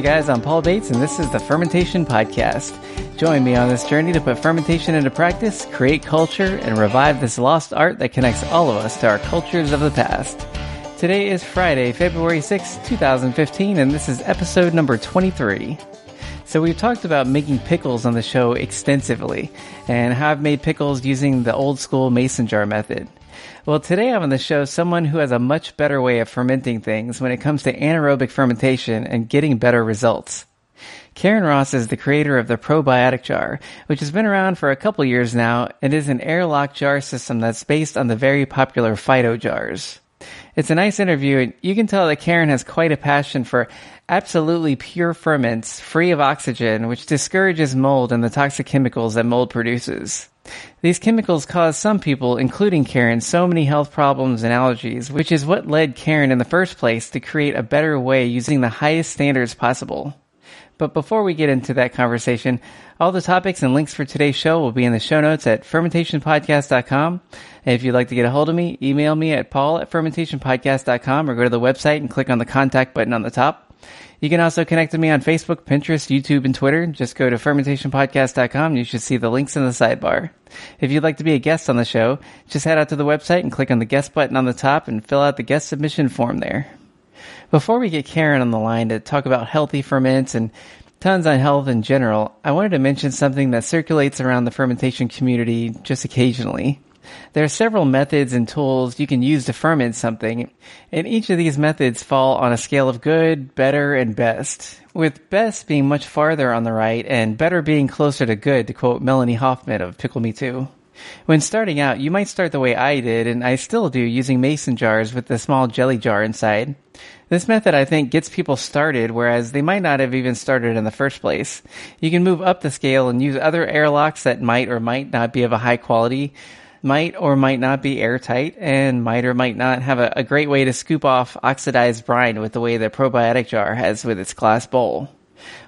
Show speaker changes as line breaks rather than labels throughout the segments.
Hey guys, I'm Paul Bates, and this is the Fermentation Podcast. Join me on this journey to put fermentation into practice, create culture, and revive this lost art that connects all of us to our cultures of the past. Today is Friday, February 6, 2015, and this is episode number 23. So we've talked about making pickles on the show extensively, and how I've made pickles using the old school mason jar method. Well, today on the show someone who has a much better way of fermenting things when it comes to anaerobic fermentation and getting better results. Karen Ross is the creator of the probiotic jar, which has been around for a couple years now and is an airlock jar system that's based on the very popular Fido jars. It's a nice interview and you can tell that Karen has quite a passion for absolutely pure ferments free of oxygen, which discourages mold and the toxic chemicals that mold produces. These chemicals cause some people, including Karen, so many health problems and allergies, which is what led Karen in the first place to create a better way using the highest standards possible. But before we get into that conversation, all the topics and links for today's show will be in the show notes at fermentationpodcast.com. And if you'd like to get a hold of me, email me at paul at fermentationpodcast.com or go to the website and click on the contact button on the top. You can also connect with me on Facebook, Pinterest, YouTube, and Twitter. Just go to fermentationpodcast.com. You should see the links in the sidebar. If you'd like to be a guest on the show, just head out to the website and click on the guest button on the top and fill out the guest submission form there. Before we get Karen on the line to talk about healthy ferments and tons on health in general, I wanted to mention something that circulates around the fermentation community just occasionally. There are several methods and tools you can use to ferment something, and each of these methods fall on a scale of good, better, and best, with best being much farther on the right and better being closer to good, to quote Melanie Hoffman of Pickle Me Too. When starting out, you might start the way I did, and I still do, using mason jars with the small jelly jar inside. This method, I think, gets people started, whereas they might not have even started in the first place. You can move up the scale and use other airlocks that might or might not be of a high quality, might or might not be airtight and might or might not have a, a, great way to scoop off oxidized brine with the way the probiotic jar has with its glass bowl.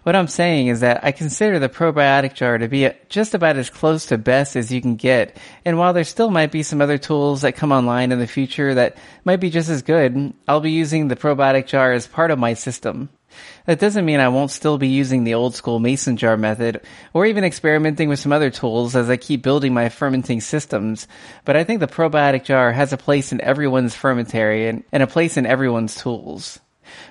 What I'm saying is that I consider the probiotic jar to be just about as close to best as you can get. And while there still might be some other tools that come online in the future that might be just as good, I'll be using the probiotic jar as part of my system. That doesn't mean I won't still be using the old school mason jar method or even experimenting with some other tools as I keep building my fermenting systems, but I think the probiotic jar has a place in everyone's fermentary and, and a place in everyone's tools.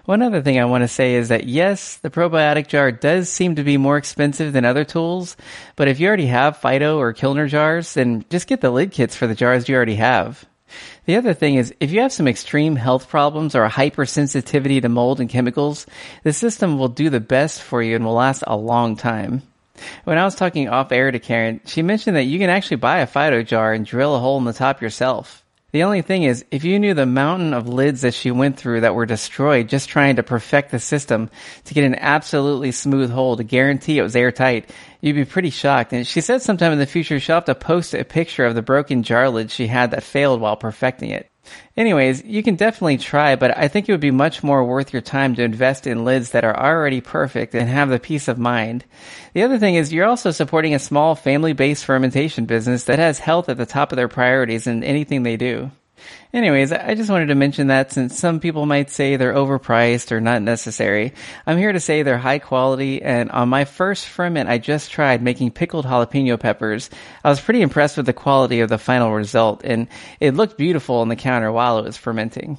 One other thing I want to say is that yes, the probiotic jar does seem to be more expensive than other tools, but if you already have Fido or Kilner jars, then just get the lid kits for the jars you already have. The other thing is, if you have some extreme health problems or a hypersensitivity to mold and chemicals, the system will do the best for you and will last a long time. When I was talking off air to Karen, she mentioned that you can actually buy a Fido jar and drill a hole in the top yourself. The only thing is, if you knew the mountain of lids that she went through that were destroyed just trying to perfect the system to get an absolutely smooth hole to guarantee it was airtight, you'd be pretty shocked. And she said sometime in the future she'll have to post a picture of the broken jar lid she had that failed while perfecting it. Anyways, you can definitely try, but I think it would be much more worth your time to invest in lids that are already perfect and have the peace of mind. The other thing is you're also supporting a small family-based fermentation business that has health at the top of their priorities in anything they do. Anyways, I just wanted to mention that since some people might say they're overpriced or not necessary, I'm here to say they're high quality and on my first ferment I just tried making pickled jalapeno peppers, I was pretty impressed with the quality of the final result and it looked beautiful on the counter while it was fermenting.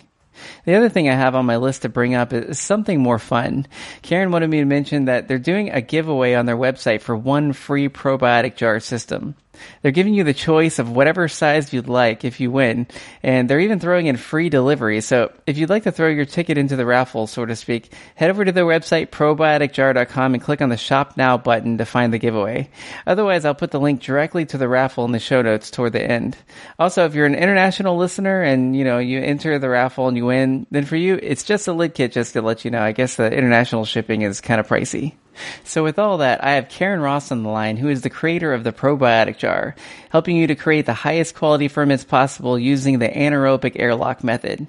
The other thing I have on my list to bring up is something more fun. Karen wanted me to mention that they're doing a giveaway on their website for one free probiotic jar system. They're giving you the choice of whatever size you'd like if you win, and they're even throwing in free delivery. So if you'd like to throw your ticket into the raffle, so to speak, head over to their website, probioticjar.com, and click on the Shop Now button to find the giveaway. Otherwise, I'll put the link directly to the raffle in the show notes toward the end. Also, if you're an international listener and, you know, you enter the raffle and you win, then for you, it's just a lid kit just to let you know. I guess the international shipping is kind of pricey. So, with all that, I have Karen Ross on the line, who is the creator of the probiotic jar, helping you to create the highest quality ferments possible using the anaerobic airlock method.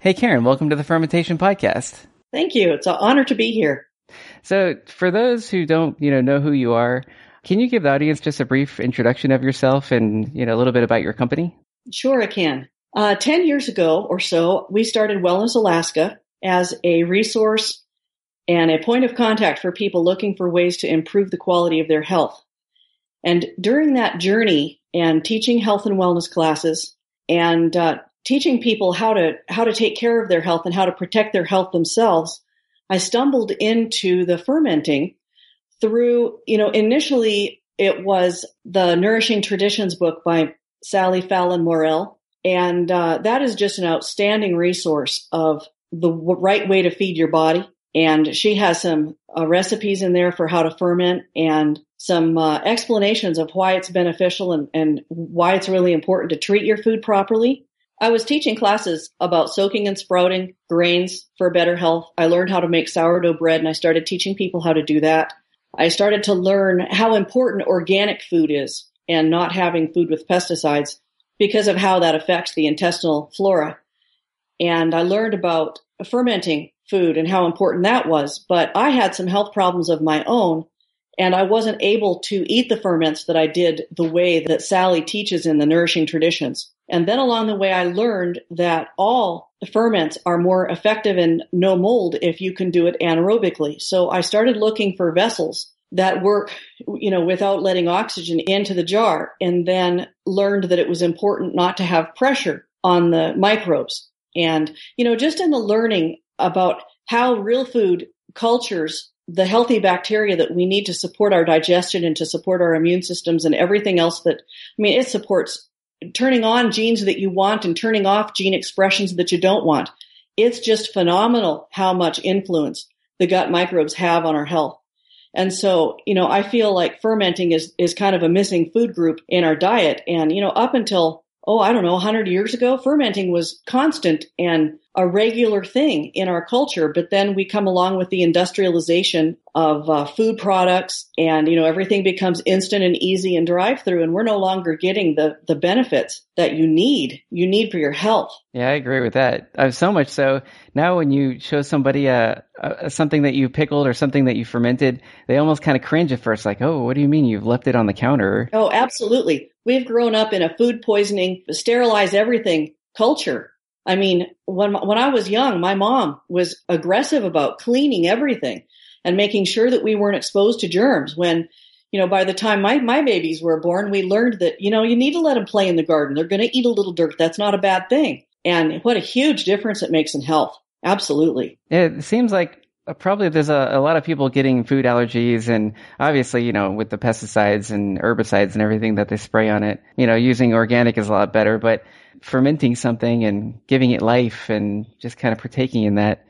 Hey, Karen, welcome to the Fermentation Podcast.
Thank you. It's an honor to be here.
So, for those who don't, you know, know who you are, can you give the audience just a brief introduction of yourself and, you know, a little bit about your company?
Sure, I can. Uh, 10 years ago or so, we started Wellness Alaska as a resource and a point of contact for people looking for ways to improve the quality of their health. And during that journey and teaching health and wellness classes and uh, teaching people how to how to take care of their health and how to protect their health themselves, I stumbled into the fermenting through, you know, initially it was the Nourishing Traditions book by Sally Fallon Morell. And uh, that is just an outstanding resource of the right way to feed your body. And she has some uh, recipes in there for how to ferment and some uh, explanations of why it's beneficial and, and why it's really important to treat your food properly. I was teaching classes about soaking and sprouting grains for better health. I learned how to make sourdough bread and I started teaching people how to do that. I started to learn how important organic food is and not having food with pesticides because of how that affects the intestinal flora. And I learned about fermenting food and how important that was. But I had some health problems of my own and I wasn't able to eat the ferments that I did the way that Sally teaches in the nourishing traditions. And then along the way, I learned that all ferments are more effective and no mold if you can do it anaerobically. So I started looking for vessels that work, you know, without letting oxygen into the jar and then learned that it was important not to have pressure on the microbes. And, you know, just in the learning about how real food cultures the healthy bacteria that we need to support our digestion and to support our immune systems and everything else that, I mean, it supports turning on genes that you want and turning off gene expressions that you don't want. It's just phenomenal how much influence the gut microbes have on our health. And so, you know, I feel like fermenting is, is kind of a missing food group in our diet. And, you know, up until, oh, I don't know, 100 years ago, fermenting was constant and a regular thing in our culture. But then we come along with the industrialization of uh, food products and, you know, everything becomes instant and easy and drive through and we're no longer getting the, the benefits that you need, you need for your health.
Yeah, I agree with that. Uh, so much so now when you show somebody uh, uh, something that you pickled or something that you fermented, they almost kind of cringe at first, like, oh, what do you mean you've left it on the counter?
Oh, absolutely. We've grown up in a food poisoning, sterilize everything culture I mean, when when I was young, my mom was aggressive about cleaning everything and making sure that we weren't exposed to germs. When you know, by the time my my babies were born, we learned that you know you need to let them play in the garden. They're going to eat a little dirt. That's not a bad thing. And what a huge difference it makes in health. Absolutely.
It seems like uh, probably there's a, a lot of people getting food allergies and obviously, you know, with the pesticides and herbicides and everything that they spray on it, you know, using organic is a lot better, but fermenting something and giving it life and just kind of partaking in that,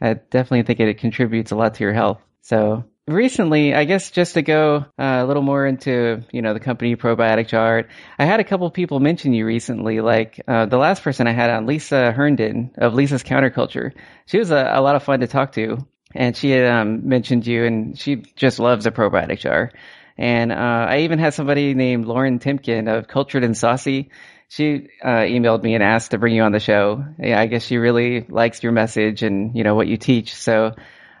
I definitely think it, contributes a lot to your health. So recently, I guess just to go uh, a little more into, you know, the company probiotic jar, I had a couple people mention you recently, like uh, the last person I had on, Lisa Herndon of Lisa's Counterculture. She was a, a lot of fun to talk to and she had um, mentioned you, and she just loves a probiotic jar. And uh, I even had somebody named Lauren Timken of Cultured and Saucy. She uh, emailed me and asked to bring you on the show. Yeah, I guess she really likes your message and you know what you teach. So,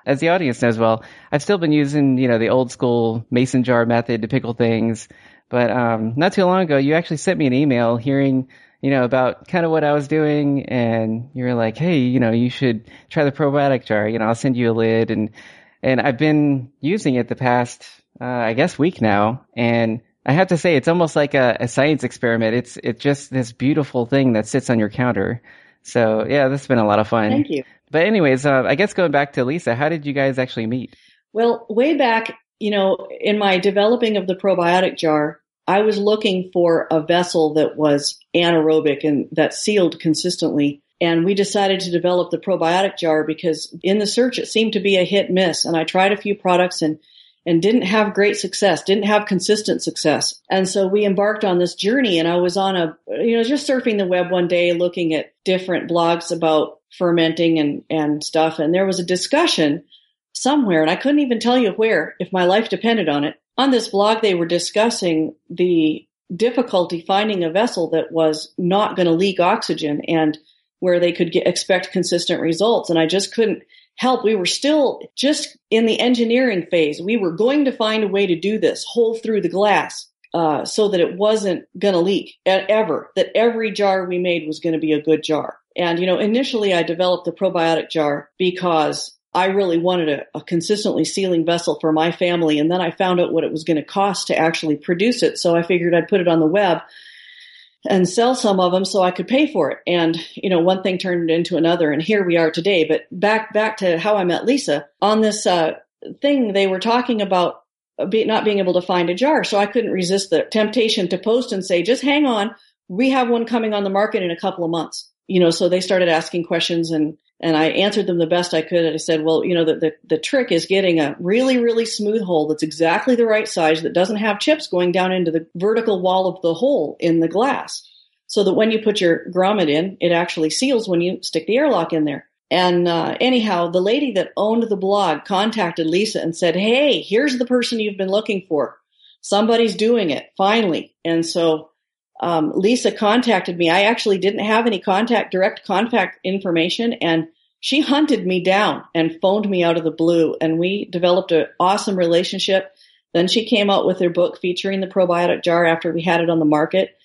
as the audience knows well, I've still been using you know the old school mason jar method to pickle things. But um, not too long ago, you actually sent me an email hearing you know, about kind of what I was doing. And you were like, Hey, you know, you should try the probiotic jar. You know, I'll send you a lid. And, and I've been using it the past, uh, I guess week now. And I have to say, it's almost like a, a science experiment. It's, it's just this beautiful thing that sits on your counter. So yeah, this has been a lot of fun.
Thank you.
But anyways, uh, I guess going back to Lisa, how did you guys actually meet?
Well, way back, you know, in my developing of the probiotic jar, I was looking for a vessel that was anaerobic and that sealed consistently. And we decided to develop the probiotic jar because in the search it seemed to be a hit miss. And I tried a few products and and didn't have great success, didn't have consistent success. And so we embarked on this journey and I was on a, you know, just surfing the web one day looking at different blogs about fermenting and, and stuff. And there was a discussion somewhere and I couldn't even tell you where if my life depended on it on this blog, they were discussing the difficulty finding a vessel that was not going to leak oxygen and where they could get, expect consistent results. And I just couldn't help. We were still just in the engineering phase. We were going to find a way to do this hole through the glass. Uh, so that it wasn't going to leak ever, that every jar we made was going to be a good jar. And, you know, initially I developed the probiotic jar because I really wanted a, a, consistently sealing vessel for my family. And then I found out what it was going to cost to actually produce it. So I figured I'd put it on the web and sell some of them so I could pay for it. And, you know, one thing turned into another. And here we are today. But back, back to how I met Lisa on this, uh, thing, they were talking about not being able to find a jar. So I couldn't resist the temptation to post and say, just hang on. We have one coming on the market in a couple of months. You know, so they started asking questions and, and I answered them the best I could. And I said, well, you know, the, the, the trick is getting a really, really smooth hole that's exactly the right size that doesn't have chips going down into the vertical wall of the hole in the glass. So that when you put your grommet in, it actually seals when you stick the airlock in there. And uh, anyhow, the lady that owned the blog contacted Lisa and said, Hey, here's the person you've been looking for. Somebody's doing it finally. And so um, Lisa contacted me. I actually didn't have any contact, direct contact information, and she hunted me down and phoned me out of the blue. And we developed an awesome relationship. Then she came out with her book featuring the probiotic jar after we had it on the market.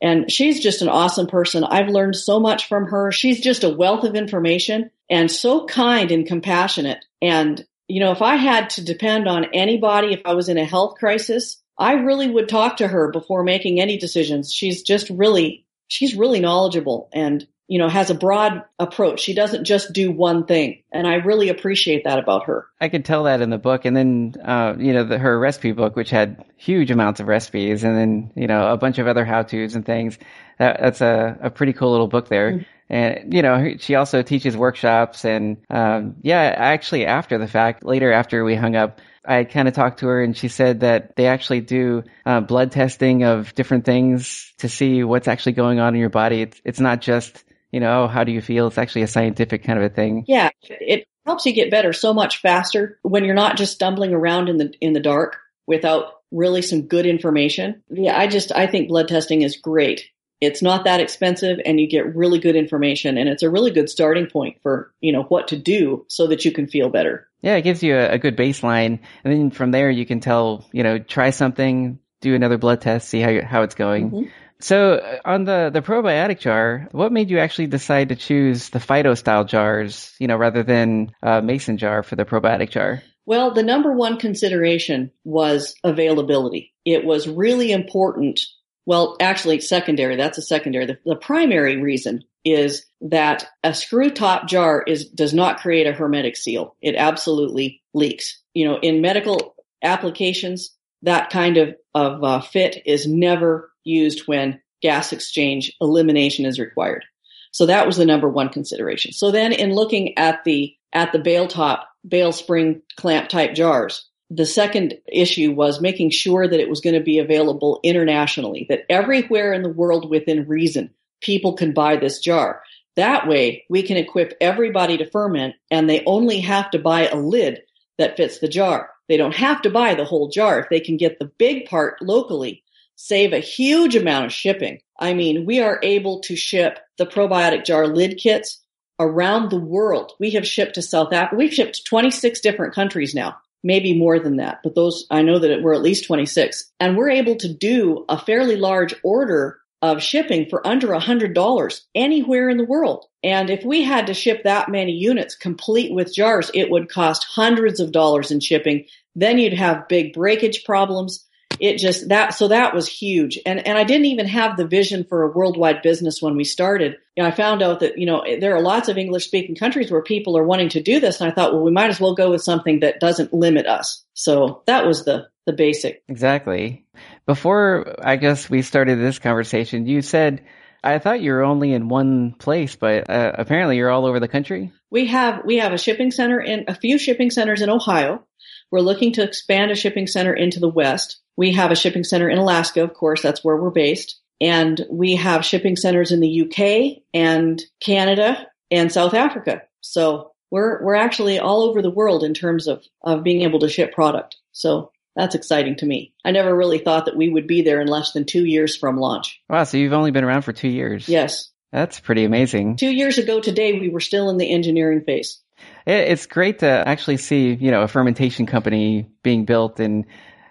And she's just an awesome person. I've learned so much from her. She's just a wealth of information and so kind and compassionate. And, you know, if I had to depend on anybody, if I was in a health crisis, I really would talk to her before making any decisions. She's just really, she's really knowledgeable and you know, has a broad approach. She doesn't just do one thing. And I really appreciate that about her.
I could tell that in the book. And then, uh, you know, the, her recipe book, which had huge amounts of recipes and then, you know, a bunch of other how to's and things. That, that's a, a pretty cool little book there. Mm-hmm. And, you know, she also teaches workshops and, um, yeah, actually after the fact, later after we hung up, I kind of talked to her and she said that they actually do uh, blood testing of different things to see what's actually going on in your body. It's, it's not just you know, how do you feel? It's actually a scientific kind of a thing.
Yeah, it helps you get better so much faster when you're not just stumbling around in the in the dark without really some good information. Yeah, I just I think blood testing is great. It's not that expensive and you get really good information and it's a really good starting point for, you know, what to do so that you can feel better.
Yeah, it gives you a, a good baseline and then from there you can tell, you know, try something, do another blood test, see how how it's going. Mm-hmm. So uh, on the the probiotic jar, what made you actually decide to choose the Fido style jars, you know, rather than a mason jar for the probiotic jar?
Well, the number one consideration was availability. It was really important. Well, actually, secondary. That's a secondary. The, the primary reason is that a screw top jar is does not create a hermetic seal. It absolutely leaks. You know, in medical applications, that kind of of uh, fit is never used when gas exchange elimination is required. So that was the number one consideration. So then in looking at the, at the bale top, bale spring clamp type jars, the second issue was making sure that it was going to be available internationally, that everywhere in the world within reason, people can buy this jar. That way we can equip everybody to ferment and they only have to buy a lid that fits the jar. They don't have to buy the whole jar. If they can get the big part locally, save a huge amount of shipping. I mean, we are able to ship the probiotic jar lid kits around the world. We have shipped to South Africa. We've shipped to 26 different countries now, maybe more than that, but those, I know that we're at least 26. And we're able to do a fairly large order of shipping for under a hundred dollars anywhere in the world. And if we had to ship that many units complete with jars, it would cost hundreds of dollars in shipping. Then you'd have big breakage problems it just that so that was huge. And and i didn't even have the vision for a worldwide business when we started. You know, i found out that you know there are lots of english speaking countries where people are wanting to do this and i thought well we might as well go with something that doesn't limit us. So that was the the basic.
Exactly. Before i guess we started this conversation you said I thought you were only in one place, but uh, apparently you're all over the country.
We have we have a shipping center in a few shipping centers in Ohio. We're looking to expand a shipping center into the West. We have a shipping center in Alaska, of course, that's where we're based. And we have shipping centers in the UK and Canada and South Africa. So we're, we're actually all over the world in terms of, of being able to ship product. So that's exciting to me. I never really thought that we would be there in less than two years from launch.
Wow. So you've only been around for two years.
Yes.
That's pretty amazing.
Two years ago today, we were still in the engineering phase.
It's great to actually see, you know, a fermentation company being built and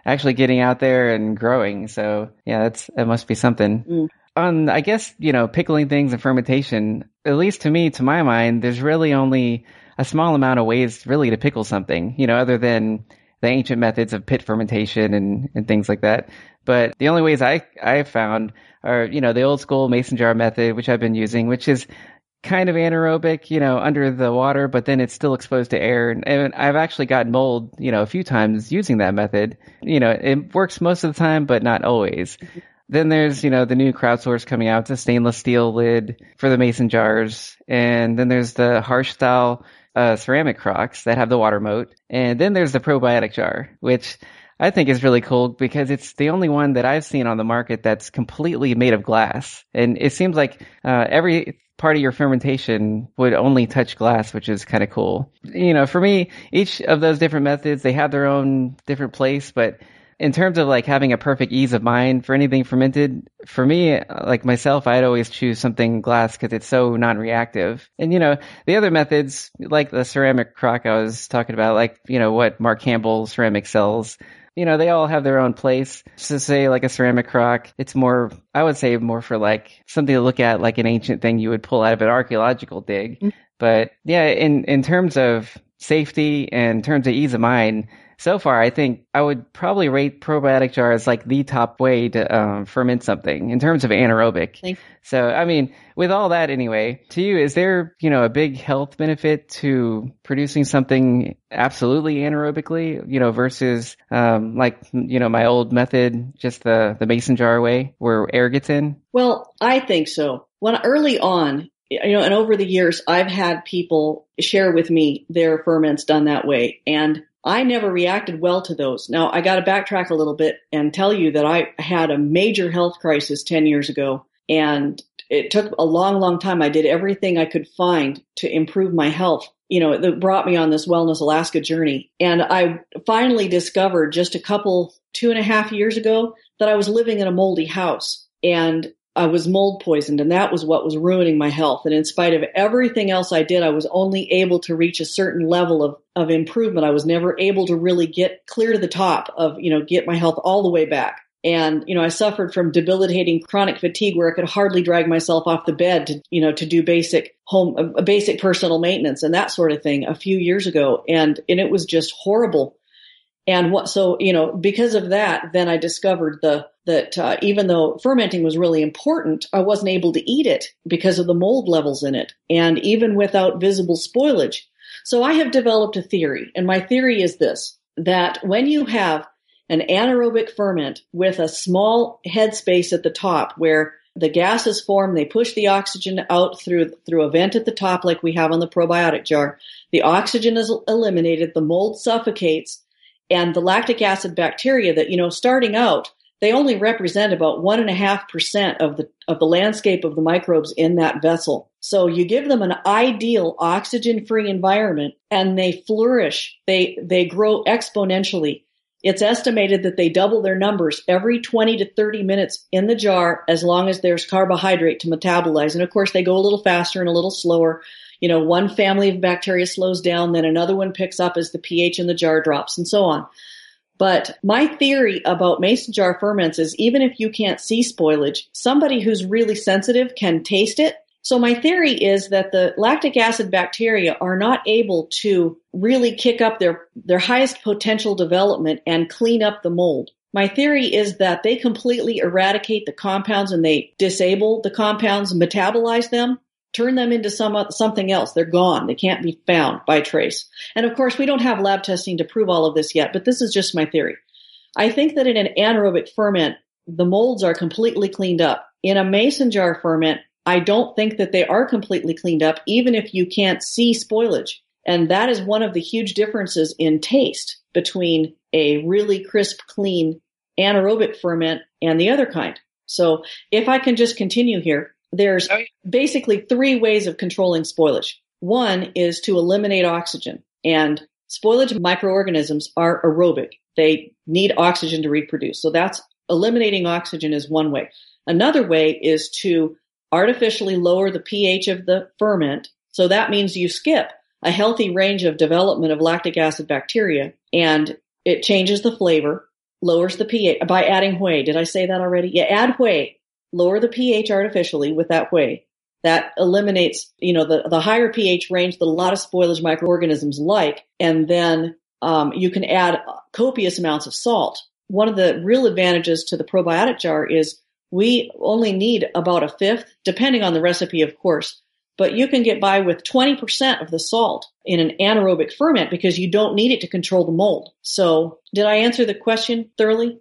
actually getting out there and growing. So yeah, that's that must be something. Mm. On I guess you know pickling things and fermentation. At least to me, to my mind, there's really only a small amount of ways really to pickle something, you know, other than the ancient methods of pit fermentation and, and things like that. But the only ways I, I found are, you know, the old school mason jar method, which I've been using, which is kind of anaerobic, you know, under the water, but then it's still exposed to air. And, I've actually gotten mold, you know, a few times using that method. You know, it works most of the time, but not always. Then there's, you know, the new Kraut Source coming out. It's a stainless steel lid for the mason jars. And then there's the Harsch style uh, ceramic crocks that have the water moat. And then there's the probiotic jar, which I think is really cool because it's the only one that I've seen on the market that's completely made of glass. And it seems like uh, every part of your fermentation would only touch glass, which is kind of cool. You know, for me, each of those different methods, they have their own different place, but in terms of like having a perfect ease of mind for anything fermented, for me, like myself, I'd always choose something glass because it's so non-reactive. And you know, the other methods, like the ceramic crock I was talking about, like you know what Mark Campbell ceramic sells, you know, they all have their own place. To say like a ceramic crock, it's more, I would say more for like something to look at, like an ancient thing you would pull out of an archaeological dig. Mm-hmm. But yeah, in, in terms of safety and in terms of ease of mind, so far, I think I would probably rate probiotic jar as like the top way to um, ferment something in terms of anaerobic. Thanks. So, I mean, with all that anyway, to you, is there, you know, a big health benefit to producing something absolutely anaerobically, you know, versus, um, like, you know, my old method, just the, the mason jar way where air gets in?
Well, I think so. When early on, you know, and over the years, I've had people share with me their ferments done that way. And I never reacted well to those. Now, I got to backtrack a little bit and tell you that I had a major health crisis 10 years ago. And it took a long, long time. I did everything I could find to improve my health. You know, that brought me on this Wellness Alaska journey. And I finally discovered just a couple, two and a half years ago that I was living in a moldy house. And I was mold poisoned and that was what was ruining my health. And in spite of everything else I did, I was only able to reach a certain level of, of improvement. I was never able to really get clear to the top of, you know, get my health all the way back. And, you know, I suffered from debilitating chronic fatigue where I could hardly drag myself off the bed to, you know, to do basic home, a basic personal maintenance and that sort of thing a few years ago. And, and it was just horrible. And what, so, you know, because of that, then I discovered the, that uh, even though fermenting was really important, I wasn't able to eat it because of the mold levels in it. And even without visible spoilage. So I have developed a theory. And my theory is this, that when you have an anaerobic ferment with a small headspace at the top where the gases form, they push the oxygen out through, through a vent at the top like we have on the probiotic jar. The oxygen is eliminated, the mold suffocates, and the lactic acid bacteria that, you know, starting out, they only represent about one and a half percent of the of the landscape of the microbes in that vessel. So you give them an ideal oxygen free environment and they flourish. They they grow exponentially. It's estimated that they double their numbers every 20 to 30 minutes in the jar as long as there's carbohydrate to metabolize. And of course they go a little faster and a little slower you know, one family of bacteria slows down, then another one picks up as the pH in the jar drops and so on. But my theory about mason jar ferments is even if you can't see spoilage, somebody who's really sensitive can taste it. So my theory is that the lactic acid bacteria are not able to really kick up their, their highest potential development and clean up the mold. My theory is that they completely eradicate the compounds and they disable the compounds, metabolize them, turn them into some something else. They're gone. They can't be found by trace. And of course, we don't have lab testing to prove all of this yet, but this is just my theory. I think that in an anaerobic ferment, the molds are completely cleaned up. In a mason jar ferment, I don't think that they are completely cleaned up, even if you can't see spoilage. And that is one of the huge differences in taste between a really crisp, clean anaerobic ferment and the other kind. So if I can just continue here, there's oh, basically three ways of controlling spoilage. One is to eliminate oxygen and spoilage microorganisms are aerobic. They need oxygen to reproduce. So that's eliminating oxygen is one way. Another way is to artificially lower the pH of the ferment. So that means you skip a healthy range of development of lactic acid bacteria and it changes the flavor, lowers the pH by adding whey. Did I say that already? Yeah, add whey lower the pH artificially with that whey. that eliminates, you know, the, the higher pH range that a lot of spoilage microorganisms like. And then um, you can add copious amounts of salt. One of the real advantages to the probiotic jar is we only need about a fifth, depending on the recipe, of course, but you can get by with 20% of the salt in an anaerobic ferment because you don't need it to control the mold. So, did I answer the question thoroughly?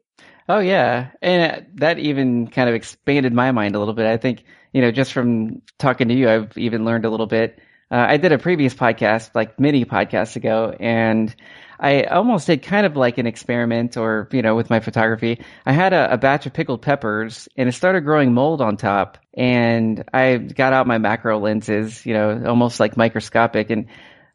Oh yeah, and that even kind of expanded my mind a little bit. I think you know just from talking to you, I've even learned a little bit. Uh, I did a previous podcast, like many podcasts ago, and I almost did kind of like an experiment or, you know, with my photography. I had a, a, batch of pickled peppers and it started growing mold on top. And I got out my macro lenses, you know, almost like microscopic. And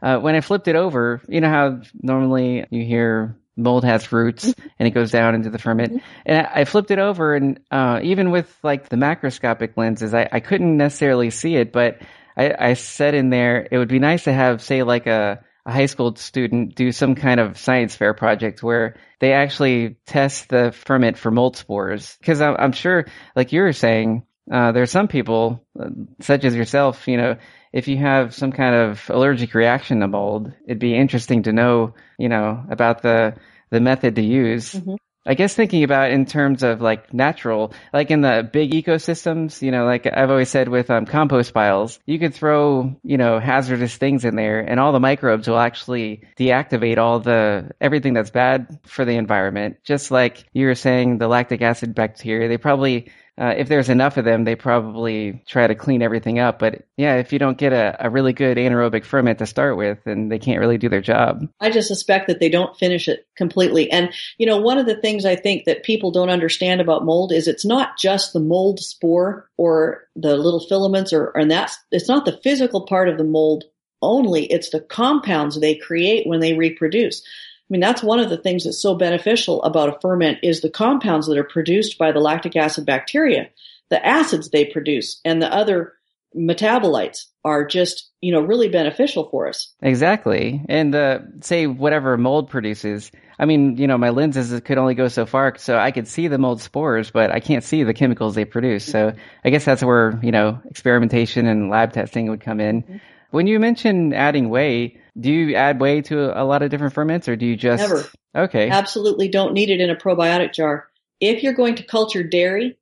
uh, when I flipped it over, you know how normally you hear mold has roots mm-hmm. and it goes down into the ferment. Mm-hmm. And I flipped it over and uh, even with like the macroscopic lenses, I, I couldn't necessarily see it, but I, I said in there, it would be nice to have, say, like a, a high school student do some kind of science fair project where they actually test the ferment for mold spores. Because I'm, I'm, sure, like you were saying, uh, there are some people, uh, such as yourself, you know, if you have some kind of allergic reaction to mold, it'd be interesting to know, you know, about the the method to use. Mm-hmm. I guess thinking about in terms of like natural, like in the big ecosystems, you know, like I've always said with um, compost piles, you could throw, you know, hazardous things in there and all the microbes will actually deactivate all the, everything that's bad for the environment. Just like you were saying, the lactic acid bacteria, they probably uh, if there's enough of them, they probably try to clean everything up. But yeah, if you don't get a, a really good anaerobic ferment to start with, then they can't really do their job.
I just suspect that they don't finish it completely. And, you know, one of the things I think that people don't understand about mold is it's not just the mold spore or the little filaments or, and that's, it's not the physical part of the mold only. It's the compounds they create when they reproduce. I mean, that's one of the things that's so beneficial about a ferment is the compounds that are produced by the lactic acid bacteria, the acids they produce, and the other metabolites are just, you know, really beneficial for us.
Exactly. And uh, say whatever mold produces, I mean, you know, my lenses could only go so far, so I could see the mold spores, but I can't see the chemicals they produce. So I guess that's where, you know, experimentation and lab testing would come in. When you mentioned adding whey, do you add whey to a lot of different ferments or do you just
Never.
Okay.
Absolutely don't need it in a probiotic jar. If you're going to culture dairy,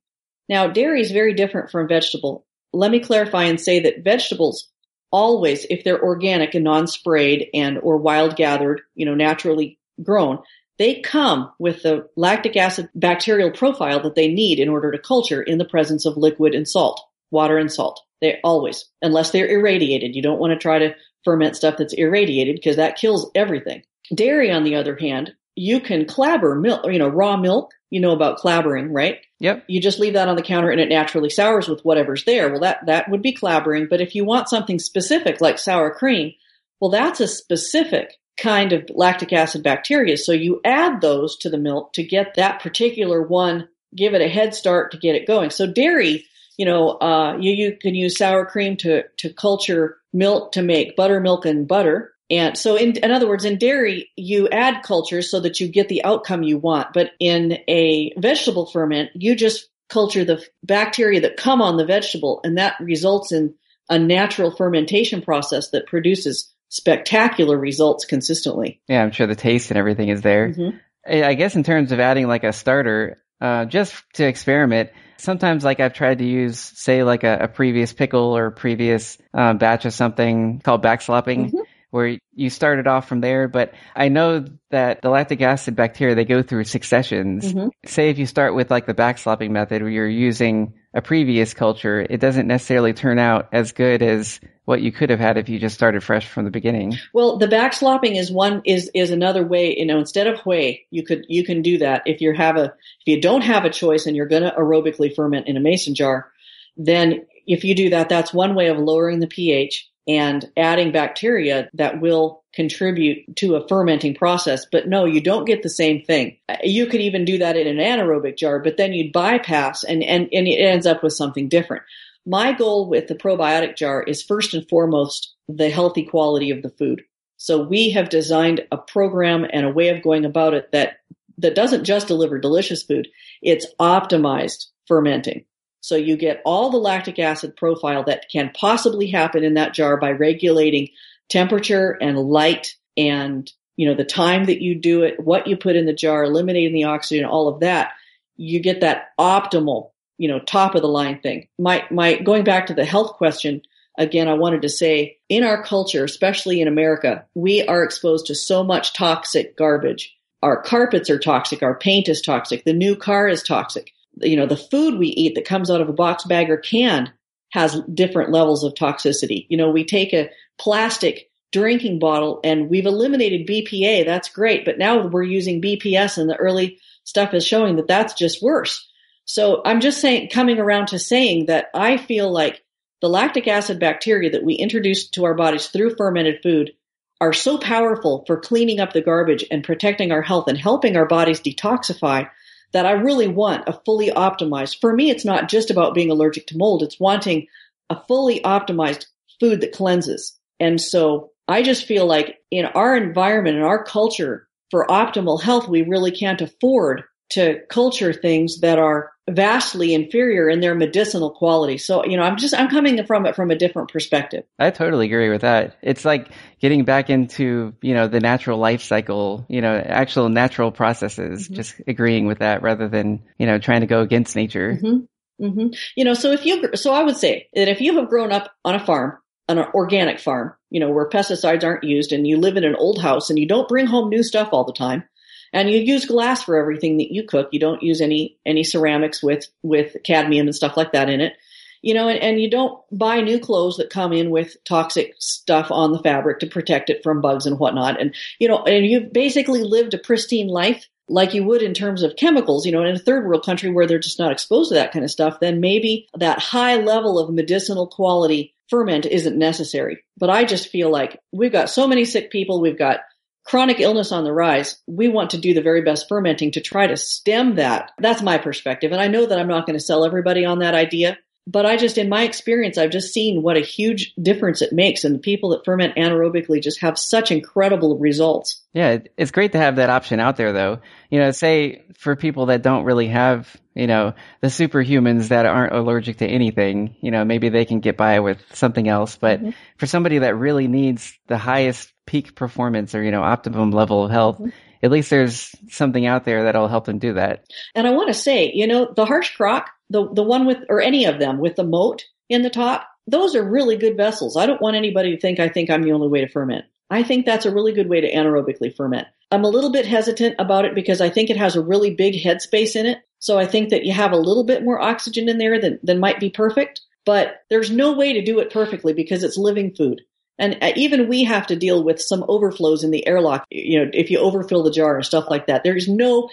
now dairy is very different from vegetable. Let me clarify and say that vegetables always, if they're organic and non-sprayed and or wild gathered, you know, naturally grown, they come with the lactic acid bacterial profile that they need in order to culture in the presence of liquid and salt, water and salt. They always, unless they're irradiated. You don't want to try to ferment stuff that's irradiated because that kills everything. Dairy, on the other hand, you can clabber milk, you know, raw milk. You know about clabbering, right?
Yep.
You just leave that on the counter and it naturally sours with whatever's there. Well, that, that would be clabbering. But if you want something specific like sour cream, well, that's a specific kind of lactic acid bacteria. So you add those to the milk to get that particular one, give it a head start to get it going. So dairy you know, uh, you, you can use sour cream to, to culture milk to make buttermilk and butter. And so in, in other words, in dairy, you add cultures so that you get the outcome you want. But in a vegetable ferment, you just culture the bacteria that come on the vegetable and that results in a natural fermentation process that produces spectacular results consistently.
Yeah, I'm sure the taste and everything is there. Mm-hmm. I guess in terms of adding like a starter, uh, just to experiment, sometimes like I've tried to use, say, like a, a previous pickle or previous um, batch of something called backslopping. Mm-hmm. Where you started off from there, but I know that the lactic acid bacteria they go through successions. Mm-hmm. Say if you start with like the backslopping method, where you're using a previous culture, it doesn't necessarily turn out as good as what you could have had if you just started fresh from the beginning.
Well, the backslopping is one is is another way. You know, instead of whey, you could you can do that if you have a if you don't have a choice and you're going to aerobically ferment in a mason jar. Then if you do that, that's one way of lowering the pH and adding bacteria that will contribute to a fermenting process. But no, you don't get the same thing. You could even do that in an anaerobic jar, but then you'd bypass and, and, and it ends up with something different. My goal with the probiotic jar is first and foremost the healthy quality of the food. So we have designed a program and a way of going about it that, that doesn't just deliver delicious food. It's optimized fermenting. So you get all the lactic acid profile that can possibly happen in that jar by regulating temperature and light and you know the time that you do it, what you put in the jar, eliminating the oxygen, all of that. You get that optimal, you know, top of the line thing. My my going back to the health question, again, I wanted to say in our culture, especially in America, we are exposed to so much toxic garbage. Our carpets are toxic. Our paint is toxic. The new car is toxic. You know, the food we eat that comes out of a box bag or can has different levels of toxicity. You know, we take a plastic drinking bottle and we've eliminated BPA. That's great. But now we're using BPS and the early stuff is showing that that's just worse. So I'm just saying, coming around to saying that I feel like the lactic acid bacteria that we introduce to our bodies through fermented food are so powerful for cleaning up the garbage and protecting our health and helping our bodies detoxify that I really want a fully optimized. For me, it's not just about being allergic to mold. It's wanting a fully optimized food that cleanses. And so I just feel like in our environment, in our culture, for optimal health, we really can't afford to culture things that are vastly inferior in their medicinal quality. So, you know, I'm just, I'm coming from it from a different perspective.
I totally agree with that. It's like getting back into, you know, the natural life cycle, you know, actual natural processes, mm-hmm. just agreeing with that rather than, you know, trying to go against nature.
Mm-hmm. Mm-hmm. You know, so if you, so I would say that if you have grown up on a farm, on an organic farm, you know, where pesticides aren't used and you live in an old house and you don't bring home new stuff all the time, and you use glass for everything that you cook. You don't use any any ceramics with with cadmium and stuff like that in it. You know, and, and you don't buy new clothes that come in with toxic stuff on the fabric to protect it from bugs and whatnot. And you know, and you've basically lived a pristine life like you would in terms of chemicals, you know, in a third world country where they're just not exposed to that kind of stuff, then maybe that high level of medicinal quality ferment isn't necessary. But I just feel like we've got so many sick people, we've got chronic illness on the rise, we want to do the very best fermenting to try to stem that. That's my perspective. And I know that I'm not going to sell everybody on that idea, but I just, in my experience, I've just seen what a huge difference it makes. And the people that ferment anaerobically just have such incredible results.
Yeah, it's great to have that option out there, though. You know, say for people that don't really have, you know, the superhumans that aren't allergic to anything, you know, maybe they can get by with something else. But mm-hmm. for somebody that really needs the highest peak performance or, you know, optimum level of health, mm-hmm at least there's something out there that'll help them do that.
And I want to say, you know, the Harsch crock, the the one with or any of them with the moat in the top, those are really good vessels. I don't want anybody to think I think I'm the only way to ferment. I think that's a really good way to anaerobically ferment. I'm a little bit hesitant about it because I think it has a really big headspace in it. So I think that you have a little bit more oxygen in there than, than might be perfect. But there's no way to do it perfectly because it's living food. And uh, even we have to deal with some overflows in the airlock. You know, if you overfill the jar and stuff like that, there's no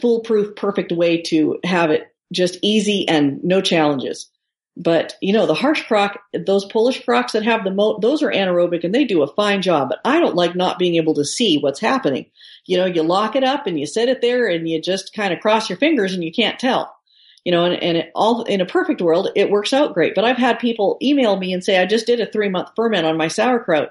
foolproof, perfect way to have it just easy and no challenges. But you know, the Harsch crock, those Polish crocks that have the moat, those are anaerobic and they do a fine job. But I don't like not being able to see what's happening. You know, you lock it up and you set it there and you just kind of cross your fingers and you can't tell you know, and, and it all in a perfect world, it works out great. But I've had people email me and say, I just did a three month ferment on my sauerkraut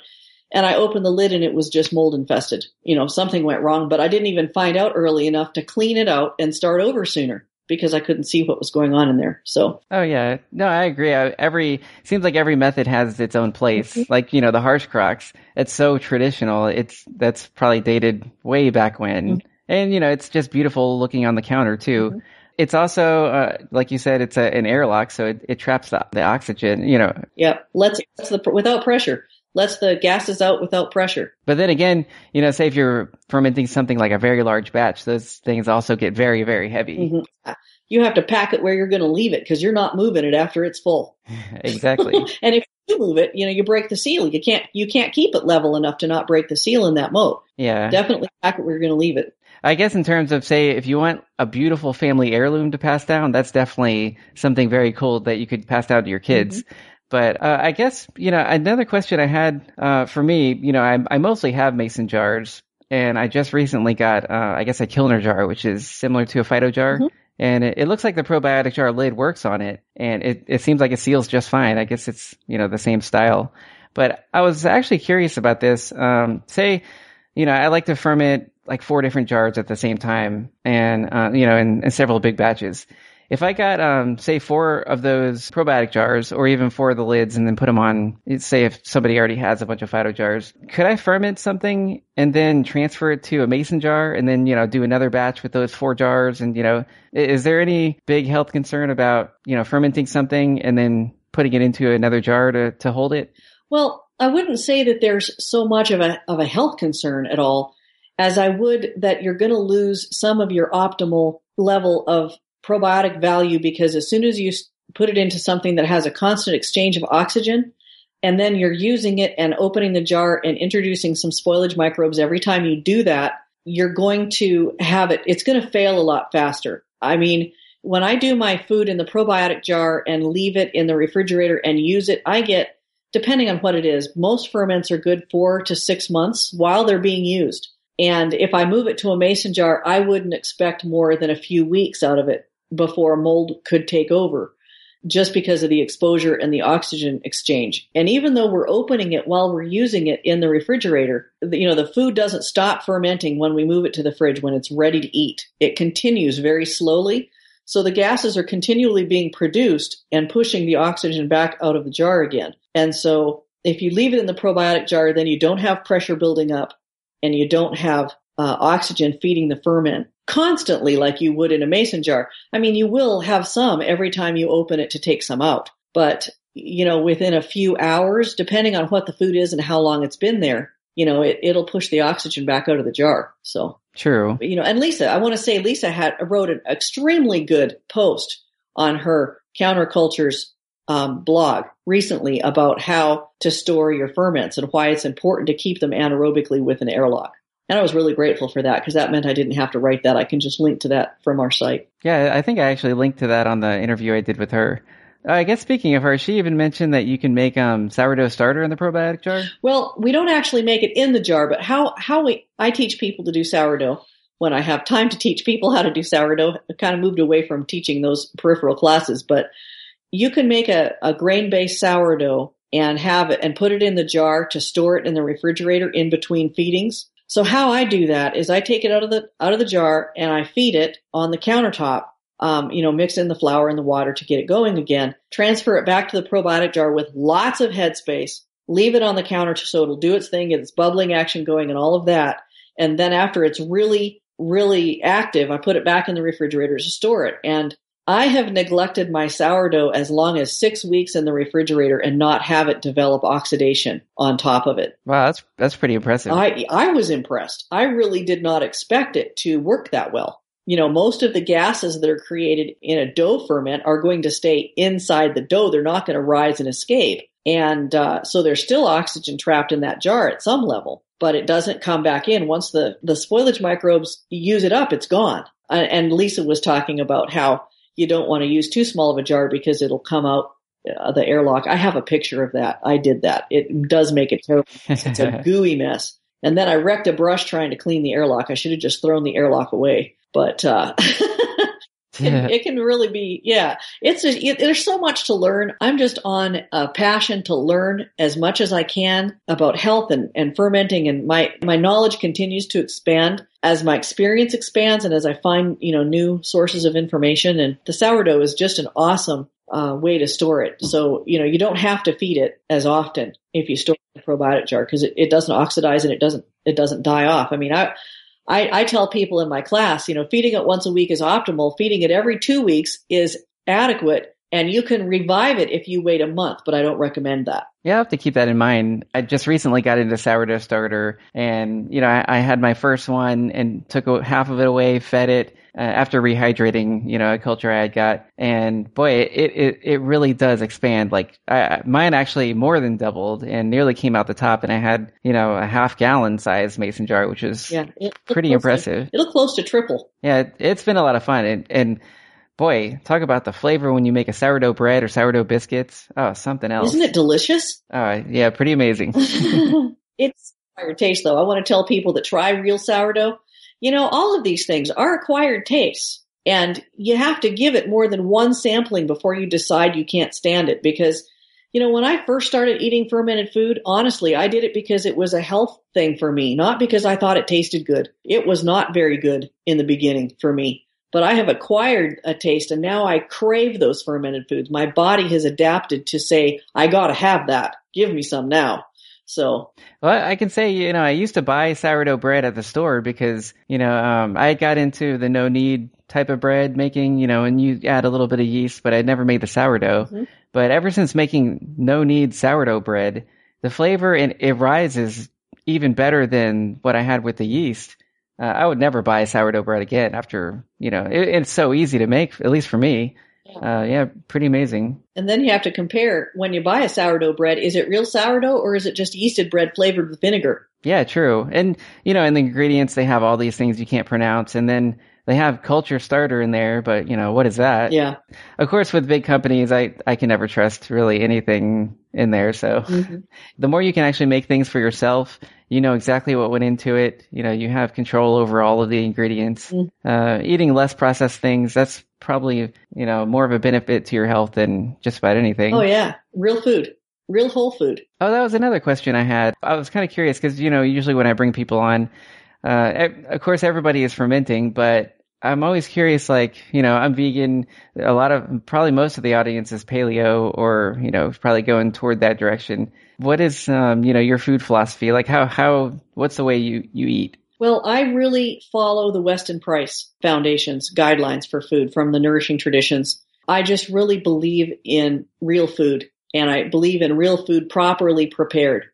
and I opened the lid and it was just mold infested. You know, something went wrong, but I didn't even find out early enough to clean it out and start over sooner because I couldn't see what was going on in there. So,
oh yeah, no, I agree. Every seems like every method has its own place. Mm-hmm. Like you know, the Harsch crocks, it's so traditional. It's that's probably dated way back when, mm-hmm. and you know, it's just beautiful looking on the counter too. Mm-hmm. It's also, uh, like you said, it's a, an airlock, so it, it traps the, the, oxygen. You know.
Yep. Let's, let's the without pressure. Lets the gases out without pressure.
But then again, you know, say if you're fermenting something like a very large batch, those things also get very, very heavy.
Mm-hmm. You have to pack it where you're going to leave it because you're not moving it after it's full.
exactly.
and if you move it, you know, you break the seal. You can't, you can't keep it level enough to not break the seal in that moat.
Yeah.
Definitely pack it where you're going to leave it.
I guess in terms of say, if you want a beautiful family heirloom to pass down, that's definitely something very cool that you could pass down to your kids. Mm-hmm. But uh, I guess you know another question I had uh, for me, you know, I, I, mostly have mason jars, and I just recently got, uh, I guess, a Kilner jar, which is similar to a Fido jar. Mm-hmm. And it, it, looks like the probiotic jar lid works on it, and it, it seems like it seals just fine. I guess it's you know the same style. But I was actually curious about this. Um, say, you know, I like to ferment like four different jars at the same time and, uh, you know, in, in several big batches. if I got, um, say, four of those probiotic jars, or even four of the lids, and then put them on, say, if somebody already has a bunch of Fido jars, could I ferment something and then transfer it to a mason jar, and then you know do another batch with those four jars? And you know, is there any big health concern about you know fermenting something and then putting it into another jar to to hold it?
Well, I wouldn't say that there's so much of a of a health concern at all as I would that you're going to lose some of your optimal level of probiotic value because as soon as you put it into something that has a constant exchange of oxygen, and then you're using it and opening the jar and introducing some spoilage microbes every time you do that, you're going to have it, it's going to fail a lot faster. I mean, when I do my food in the probiotic jar and leave it in the refrigerator and use it, I get, depending on what it is, most ferments are good four to six months while they're being used. And if I move it to a mason jar, I wouldn't expect more than a few weeks out of it before mold could take over just because of the exposure and the oxygen exchange. And even though we're opening it while we're using it in the refrigerator, you know, the food doesn't stop fermenting when we move it to the fridge when it's ready to eat. It continues very slowly. So the gases are continually being produced and pushing the oxygen back out of the jar again. And so if you leave it in the probiotic jar, then you don't have pressure building up and you don't have uh, oxygen feeding the ferment constantly like you would in a mason jar. I mean, you will have some every time you open it to take some out, but you know, within a few hours, depending on what the food is and how long it's been there, you know, it, it'll push the oxygen back out of the jar. So
true.
You know, and Lisa, I want to say Lisa had wrote an extremely good post on her countercultures um, blog recently about how to store your ferments and why it's important to keep them anaerobically with an airlock. And I was really grateful for that because that meant I didn't have to write that. I can just link to that from our site.
Yeah, I think I actually linked to that on the interview I did with her. Uh, I guess speaking of her, she even mentioned that you can make um, sourdough starter in the probiotic jar.
Well, we don't actually make it in the jar, but how how we I teach people to do sourdough when I have time to teach people how to do sourdough. I kind of moved away from teaching those peripheral classes, but you can make a, a grain based sourdough and have it and put it in the jar to store it in the refrigerator in between feedings. So how I do that is I take it out of the out of the jar and I feed it on the countertop. Um, you know, mix in the flour and the water to get it going again. Transfer it back to the probiotic jar with lots of headspace. Leave it on the counter so it'll do its thing, get its bubbling action going, and all of that. And then after it's really, really active, I put it back in the refrigerator to store it. And I have neglected my sourdough as long as six weeks in the refrigerator and not have it develop oxidation on top of it.
Wow, that's that's pretty impressive.
I I was impressed. I really did not expect it to work that well. You know, most of the gases that are created in a dough ferment are going to stay inside the dough. They're not going to rise and escape. And uh, so there's still oxygen trapped in that jar at some level, but it doesn't come back in. Once the, the spoilage microbes use it up, it's gone. And Lisa was talking about how you don't want to use too small of a jar because it'll come out uh, the airlock. I have a picture of that. I did that. It does make it terrible. It's a gooey mess. And then I wrecked a brush trying to clean the airlock. I should have just thrown the airlock away. But uh, yeah. it, it, can really be, yeah. It's a, it, there's so much to learn. I'm just on a passion to learn as much as I can about health and, and fermenting, and my my knowledge continues to expand as my experience expands and as I find, you know, new sources of information. And the sourdough is just an awesome uh, way to store it. So, you know, you don't have to feed it as often if you store it in a probiotic jar because it, it doesn't oxidize and it doesn't, it doesn't die off. I mean, I, I, I tell people in my class, you know, feeding it once a week is optimal. Feeding it every two weeks is adequate and you can revive it if you wait a month, but I don't recommend that.
Yeah, I have to keep that in mind. I just recently got into sourdough starter, and you know, I, I had my first one and took half of it away, fed it uh, after rehydrating. You know, a culture I had got, and boy, it it it really does expand. Like I, mine actually more than doubled and nearly came out the top, and I had you know a half gallon size mason jar, which is yeah, pretty impressive.
To, it'll close to triple.
Yeah, it, it's been a lot of fun, and and boy, talk about the flavor when you make a sourdough bread or sourdough biscuits. Oh, something else.
Isn't it delicious?
Oh, yeah, pretty amazing.
it's acquired taste, though. I want to tell people that try real sourdough. You know, all of these things are acquired tastes, and you have to give it more than one sampling before you decide you can't stand it. Because, you know, when I first started eating fermented food, honestly, I did it because it was a health thing for me, not because I thought it tasted good. It was not very good in the beginning for me but I have acquired a taste and now I crave those fermented foods. My body has adapted to say, I gotta have that. Give me some now. So,
well, I can say, you know, I used to buy sourdough bread at the store because, you know, um, I got into the no knead type of bread making, you know, and you add a little bit of yeast, but I never made the sourdough. Mm-hmm. But ever since making no knead sourdough bread, the flavor and it rises even better than what I had with the yeast. Uh, I would never buy sourdough bread again after, you know, it, it's so easy to make, at least for me. Uh, yeah, pretty amazing.
And then you have to compare when you buy a sourdough bread, is it real sourdough or is it just yeasted bread flavored with vinegar?
Yeah, true. And, you know, in the ingredients, they have all these things you can't pronounce. And then they have culture starter in there, but, you know, what is that?
Yeah.
Of course, with big companies, I, I can never trust really anything in there. So mm-hmm. the more you can actually make things for yourself, you know exactly what went into it. You know, you have control over all of the ingredients. Mm. Uh, eating less processed things, that's probably, you know, more of a benefit to your health than just about anything.
Oh yeah. Real food. Real whole food.
Oh, that was another question I had. I was kind of curious because, you know, usually when I bring people on, uh, of course everybody is fermenting, but I'm always curious, like, you know, I'm vegan. A lot of, probably most of the audience is paleo or, you know, probably going toward that direction. What is, um, you know, your food philosophy? Like how, how, what's the way you, you eat?
Well, I really follow the Weston Price Foundation's guidelines for food from the nourishing traditions. I just really believe in real food and I believe in real food properly prepared.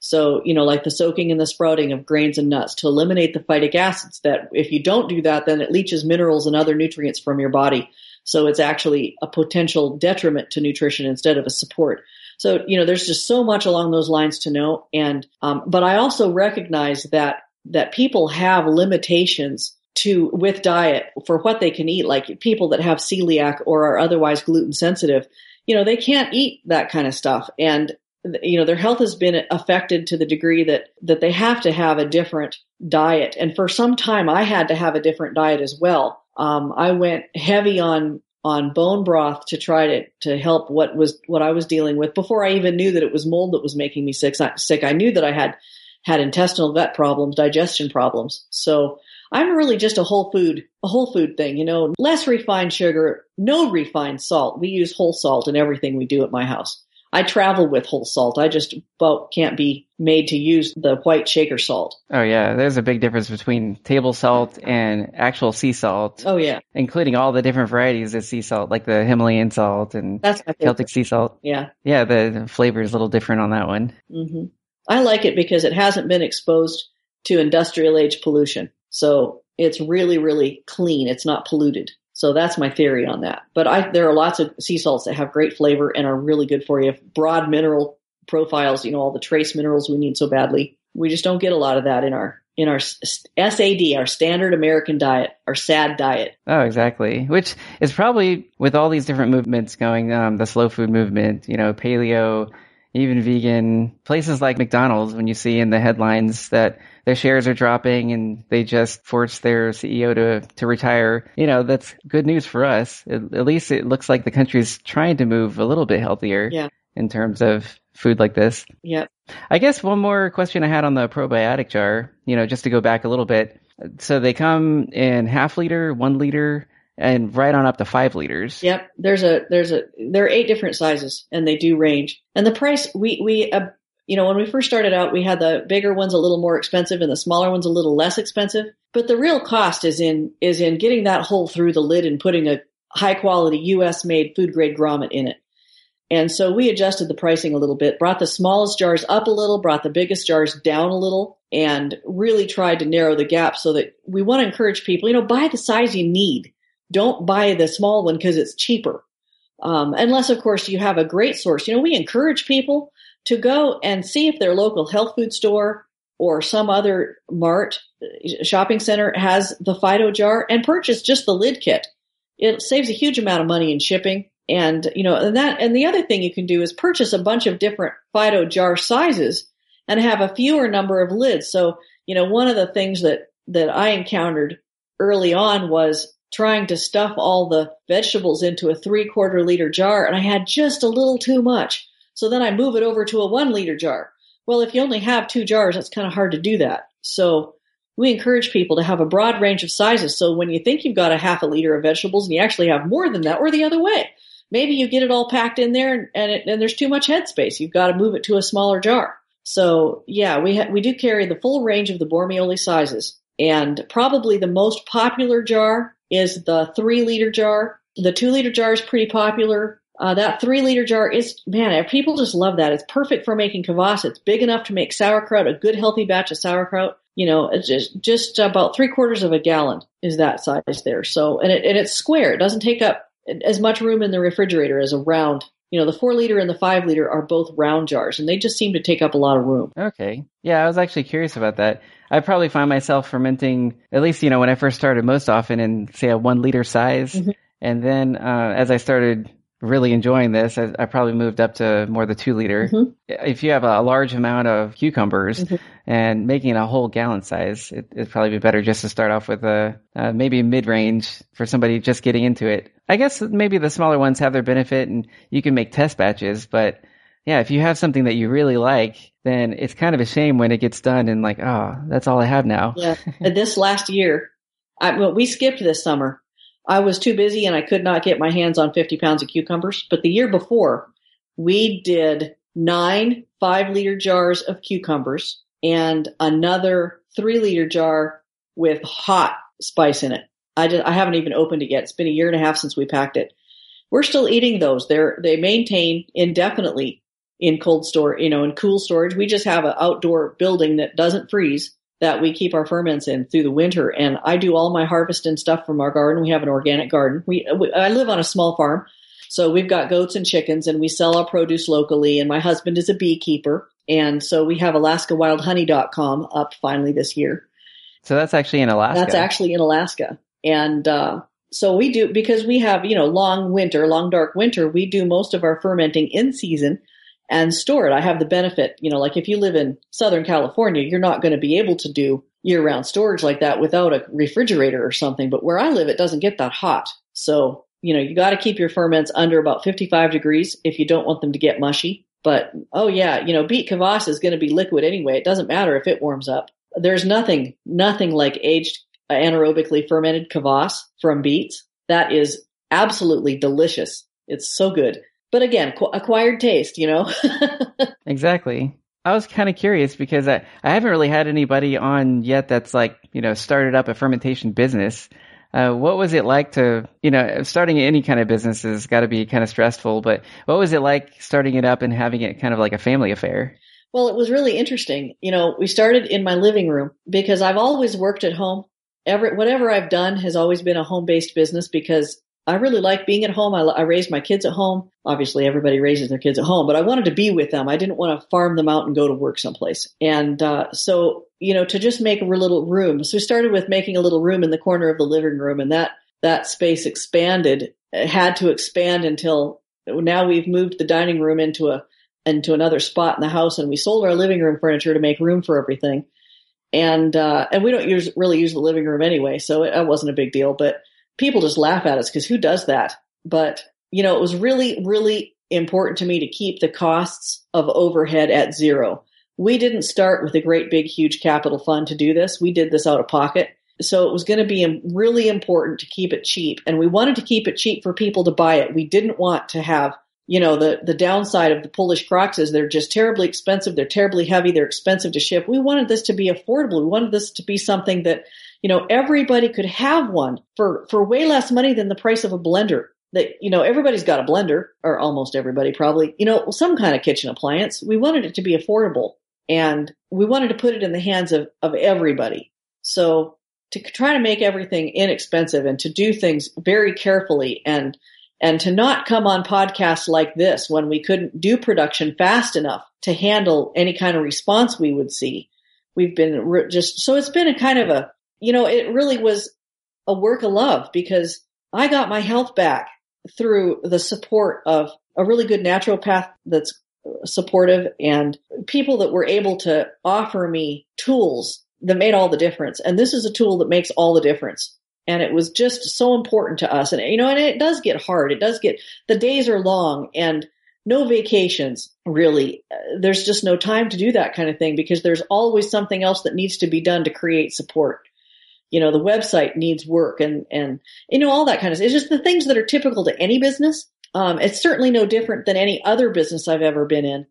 So, you know, like the soaking and the sprouting of grains and nuts to eliminate the phytic acids that if you don't do that, then it leaches minerals and other nutrients from your body. So it's actually a potential detriment to nutrition instead of a support. So, you know, there's just so much along those lines to know. And, um, but I also recognize that, that people have limitations to, with diet for what they can eat, like people that have celiac or are otherwise gluten sensitive, you know, they can't eat that kind of stuff. And you know their health has been affected to the degree that that they have to have a different diet. And for some time i had to have a different diet as well. Um, i went heavy on on bone broth to try to to help what was what i was dealing with before i even knew that it was mold that was making me sick. Sick. I knew that i had had intestinal gut problems digestion problems. So i'm really just a whole food a whole food thing you know less refined sugar no refined salt. We use whole salt in everything we do at my house I travel with whole salt. I just can't be made to use the white shaker salt.
Oh yeah, there's a big difference between table salt and actual sea salt.
Oh yeah,
including all the different varieties of sea salt, like the Himalayan salt and
That's
Celtic sea salt.
Yeah,
yeah, the flavor is a little different on that one.
Mm-hmm. I like it because it hasn't been exposed to industrial age pollution, so it's really really clean. It's not polluted. So that's my theory on that. But I, there are lots of sea salts that have great flavor and are really good for you. Broad mineral profiles, you know, all the trace minerals we need so badly. We just don't get a lot of that in our in our SAD, our standard American diet, our SAD diet.
Oh, exactly. Which is probably with all these different movements going, um, the slow food movement, you know, paleo, even vegan, places like McDonald's, when you see in the headlines that their shares are dropping and they just forced their CEO to, to retire, you know, that's good news for us. At, at least it looks like the country's trying to move a little bit healthier
yeah.
in terms of food like this.
Yep.
I guess one more question I had on the probiotic jar, you know, just to go back a little bit. So they come in half liter, one liter, and right on up to five liters.
Yep. There's a, there's a, there are eight different sizes and they do range. And the price, we, we, uh, you know, when we first started out, we had the bigger ones a little more expensive and the smaller ones a little less expensive. But the real cost is in, is in getting that hole through the lid and putting a high quality US made food grade grommet in it. And so we adjusted the pricing a little bit, brought the smallest jars up a little, brought the biggest jars down a little, and really tried to narrow the gap so that we want to encourage people, you know, buy the size you need don't buy the small one because it's cheaper. Um, unless, of course, you have a great source. You know, we encourage people to go and see if their local health food store or some other mart uh, shopping center has the Fido jar and purchase just the lid kit. It saves a huge amount of money in shipping. And, you know, and that, and the other thing you can do is purchase a bunch of different Fido jar sizes and have a fewer number of lids. So, you know, one of the things that, that I encountered early on was trying to stuff all the vegetables into a three quarter liter jar and I had just a little too much. So then I move it over to a one liter jar. Well, if you only have two jars, it's kind of hard to do that. So we encourage people to have a broad range of sizes. So when you think you've got a half a liter of vegetables and you actually have more than that, or the other way, maybe you get it all packed in there and it, and there's too much headspace. You've got to move it to a smaller jar. So yeah, we ha- we do carry the full range of the Bormioli sizes, and probably the most popular jar is the three liter jar. The two liter jar is pretty popular. Uh, that three liter jar is man, people just love that. It's perfect for making kvass. It's big enough to make sauerkraut, a good healthy batch of sauerkraut you know, it's just, just about three quarters of a gallon is that size there. So, and it, and it's square. It doesn't take up as much room in the refrigerator as a round. You know, the four liter and the five liter are both round jars and they just seem to take up a lot of room.
Okay. Yeah. I was actually curious about that. I probably find myself fermenting, at least, you know, when I first started most often in say a one liter size. Mm-hmm. And then, uh, as I started really enjoying this, I, I, probably moved up to more the two liter. Mm-hmm. If you have a large amount of cucumbers mm-hmm. and making a whole gallon size, it, would probably be better just to start off with a uh, maybe mid range for somebody just getting into it. I guess maybe the smaller ones have their benefit and you can make test batches, but yeah, if you have something that you really like, then it's kind of a shame when it gets done and like, oh, that's all I have now.
Yeah. this last year, I, well, we skipped this summer I was too busy and I could not get my hands on 50 pounds of cucumbers. But the year before, we did nine five liter jars of cucumbers and another three liter jar with hot spice in it. I, just, I haven't even opened it yet. It's been a year and a half since we packed it. We're still eating those. They're, they maintain indefinitely in cold store, you know, in cool storage. We just have an outdoor building that doesn't freeze that we keep our ferments in through the winter. And I do all my harvest and stuff from our garden. We have an organic garden. We, we, I live on a small farm. So we've got goats and chickens and we sell our produce locally. And my husband is a beekeeper. And so we have AlaskaWildHoney.com up finally this year.
So that's actually in Alaska.
That's actually in Alaska. And, uh, so we do because we have, you know, long winter, long dark winter, we do most of our fermenting in season and store it. I have the benefit, you know, like if you live in Southern California, you're not going to be able to do year round storage like that without a refrigerator or something. But where I live, it doesn't get that hot. So, you know, you got to keep your ferments under about 55 degrees if you don't want them to get mushy. But oh yeah, you know, beet kvass is going to be liquid anyway. It doesn't matter if it warms up. There's nothing, nothing like aged anaerobically fermented kvass from beets. That is absolutely delicious. It's so good but again, qu- acquired taste, you know?
exactly. I was kind of curious because I, I haven't really had anybody on yet that's like, you know, started up a fermentation business. Uh, what was it like to, you know, starting any kind of business has got to be kind of stressful, but what was it like starting it up and having it kind of like a family affair?
Well, it was really interesting. You know, we started in my living room because I've always worked at home. Every, whatever I've done has always been a home based business because I really like being at home. I, I, raised my kids at home. Obviously, everybody raises their kids at home, but I wanted to be with them. I didn't want to farm them out and go to work someplace. And uh, so, you know, to just make a little room. So we started with making a little room in the corner of the living room, and that that space expanded. It had to expand until now we've moved the dining room into a into another spot in the house, and we sold our living room furniture to make room for everything. And uh, and we don't use really use the living room anyway, so it, it wasn't a big deal, but people just laugh at us because who does that? But, you know, it was really, really important to me to keep the costs of overhead at zero. We didn't start with a great big huge capital fund to do this. We did this out of pocket. So it was going to be really important to keep it cheap and we wanted to keep it cheap for people to buy it. We didn't want to have, you know, the, the downside of the Polish crocks is they're just terribly expensive. They're terribly heavy. They're expensive to ship. We wanted this to be affordable. We wanted this to be something that you know, everybody could have one for, for way less money than the price of a blender. That, you know, everybody's got a blender, or almost everybody probably, you know, some kind of kitchen appliance. We wanted it to be affordable and we wanted to put it in the hands of, of everybody. So to try to make everything inexpensive and to do things very carefully and and to not come on podcasts like this when we couldn't do production fast enough to handle any kind of response we would see. We've been re- just so it's been a kind of a you know, it really was a work of love because I got my health back through the support of a really good naturopath that's supportive and people that were able to offer me tools that made all the difference. And this is a tool that makes all the difference. And it was just so important to us. And, you know, and it does get hard. It does get, the days are long and no vacations really. There's just no time to do that kind of thing because there's always something else that needs to be done to create support. You know, the website needs work and, and, you know, all that kind of stuff. It's just the things that are typical to any business. Um, it's certainly no different than any other business I've ever been in,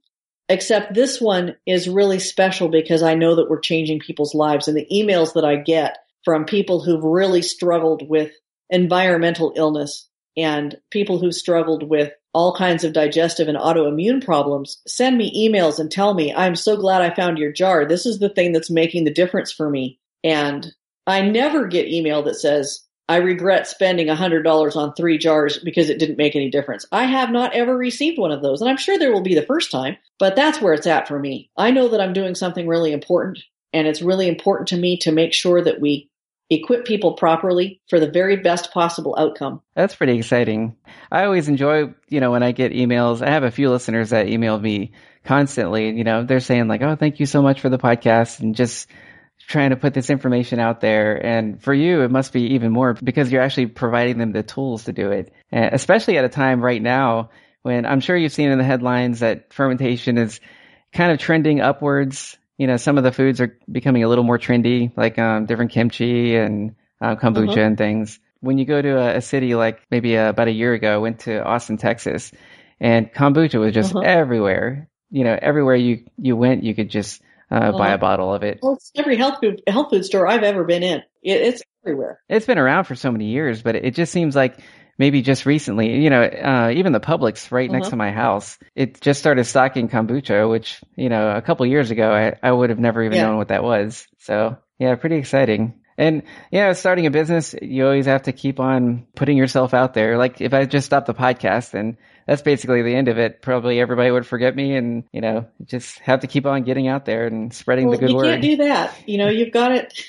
except this one is really special because I know that we're changing people's lives and the emails that I get from people who've really struggled with environmental illness and people who've struggled with all kinds of digestive and autoimmune problems send me emails and tell me, I'm so glad I found your jar. This is the thing that's making the difference for me. And I never get email that says, I regret spending $100 on three jars because it didn't make any difference. I have not ever received one of those, and I'm sure there will be the first time, but that's where it's at for me. I know that I'm doing something really important, and it's really important to me to make sure that we equip people properly for the very best possible outcome.
That's pretty exciting. I always enjoy, you know, when I get emails. I have a few listeners that email me constantly, you know, they're saying like, "Oh, thank you so much for the podcast," and just trying to put this information out there. And for you, it must be even more because you're actually providing them the tools to do it, and especially at a time right now when I'm sure you've seen in the headlines that fermentation is kind of trending upwards you know, some of the foods are becoming a little more trendy, like um, different kimchi and uh, kombucha uh-huh. and things. When you go to a, a city like maybe uh, about a year ago, I went to Austin, Texas, and kombucha was just uh-huh. everywhere. You know, everywhere you you went, you could just uh, buy a uh-huh. bottle of it.
Well, it's every health food health food store I've ever been in. It, it's everywhere.
It's been around for so many years, but it just seems like maybe just recently, you know, uh, even the Publix right next uh-huh. to my house, it just started stocking kombucha, which, you know, a couple years ago, I, I would have never even yeah. known what that was. So yeah, pretty exciting. And yeah, starting a business, you always have to keep on putting yourself out there. Like if I just stopped the podcast and that's basically the end of it. Probably everybody would forget me and, you know, just have to keep on getting out there and spreading
well,
the good
you
word.
You can't do that. You know, you've got it.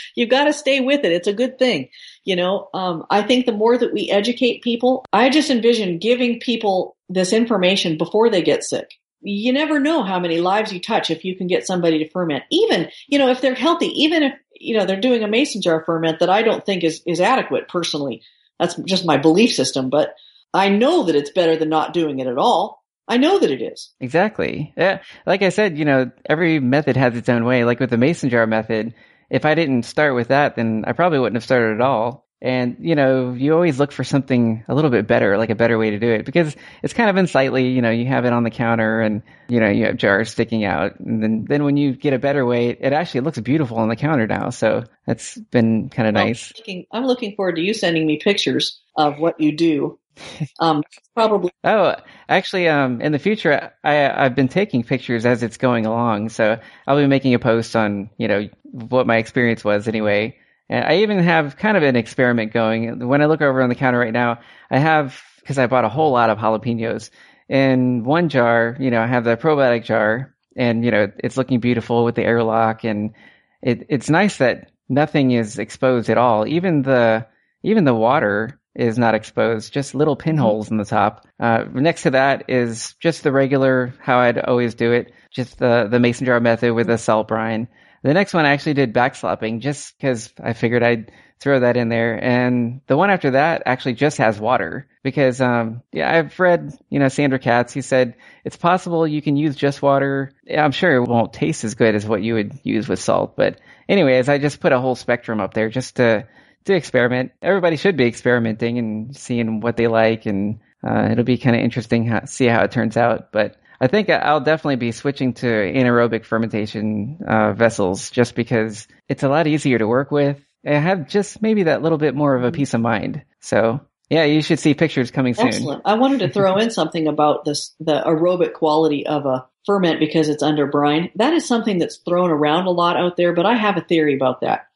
you've got to stay with it. It's a good thing. You know, um, I think the more that we educate people, I just envision giving people this information before they get sick. You never know how many lives you touch if you can get somebody to ferment. Even, you know, if they're healthy, even if, you know, they're doing a mason jar ferment that I don't think is, is adequate personally. That's just my belief system, but I know that it's better than not doing it at all. I know that it is.
Exactly. Yeah. Like I said, you know, every method has its own way. Like with the mason jar method, if I didn't start with that, then I probably wouldn't have started at all. And, you know, you always look for something a little bit better, like a better way to do it because it's kind of unsightly. You know, you have it on the counter and, you know, you have jars sticking out. And then, then when you get a better way, it actually looks beautiful on the counter now. So that's been kind of well, nice.
I'm looking, I'm looking forward to you sending me pictures of what you do um, probably.
Oh, actually, um, in the future, I, I've been taking pictures as it's going along. So I'll be making a post on, you know, what my experience was anyway. And I even have kind of an experiment going. When I look over on the counter right now, I have, because I bought a whole lot of jalapenos. In one jar, you know, I have the probiotic jar, and, you know, it's looking beautiful with the airlock. And it, it's nice that nothing is exposed at all. Even the, even the water is not exposed, just little pinholes in the top. Uh, next to that is just the regular, how I'd always do it, just the, the mason jar method with a salt brine. The next one I actually did backslopping just because I figured I'd throw that in there. And the one after that actually just has water because, um, yeah, I've read, you know, Sandor Katz, he said it's possible you can use just water. I'm sure it won't taste as good as what you would use with salt. But anyways, I just put a whole spectrum up there just to, to experiment. Everybody should be experimenting and seeing what they like, and uh, it'll be kind of interesting to see how it turns out. But I think I'll definitely be switching to anaerobic fermentation uh, vessels just because it's a lot easier to work with. I have just maybe that little bit more of a peace of mind. So yeah, you should see pictures coming soon.
Excellent. I wanted to throw in something about this, the aerobic quality of a ferment because it's under brine. That is something that's thrown around a lot out there, but I have a theory about that.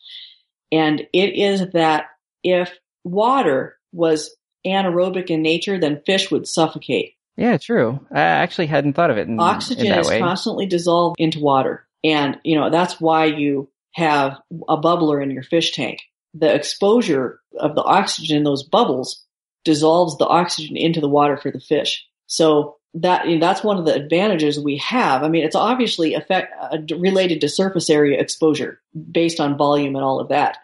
And it is that if water was anaerobic in nature, then fish would suffocate.
Yeah, true. I actually hadn't thought of it. In,
Oxygen
in
is
way.
constantly dissolved into water. And, you know, that's why you have a bubbler in your fish tank. The exposure of the oxygen in those bubbles dissolves the oxygen into the water for the fish. So that you know, that's one of the advantages we have. I mean, it's obviously effect, uh, related to surface area exposure based on volume and all of that.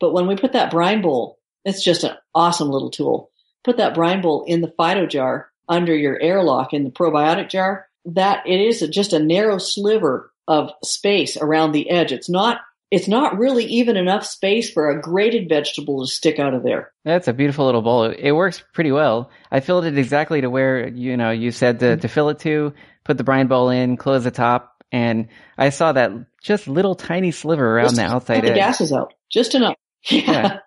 But when we put that brine bowl, it's just an awesome little tool. Put that brine bowl in the Fido jar. under your airlock in the probiotic jar, that it is just a narrow sliver of space around the edge. It's not it's not really even enough space for a grated vegetable to stick out of there.
That's a beautiful little bowl. It works pretty well. I filled it exactly to where you know you said to, mm-hmm. to fill it to. Put the brine bowl in, close the top, and I saw that just little tiny sliver around
Just
the outside
the
edge.
gases out, just enough.
Yeah.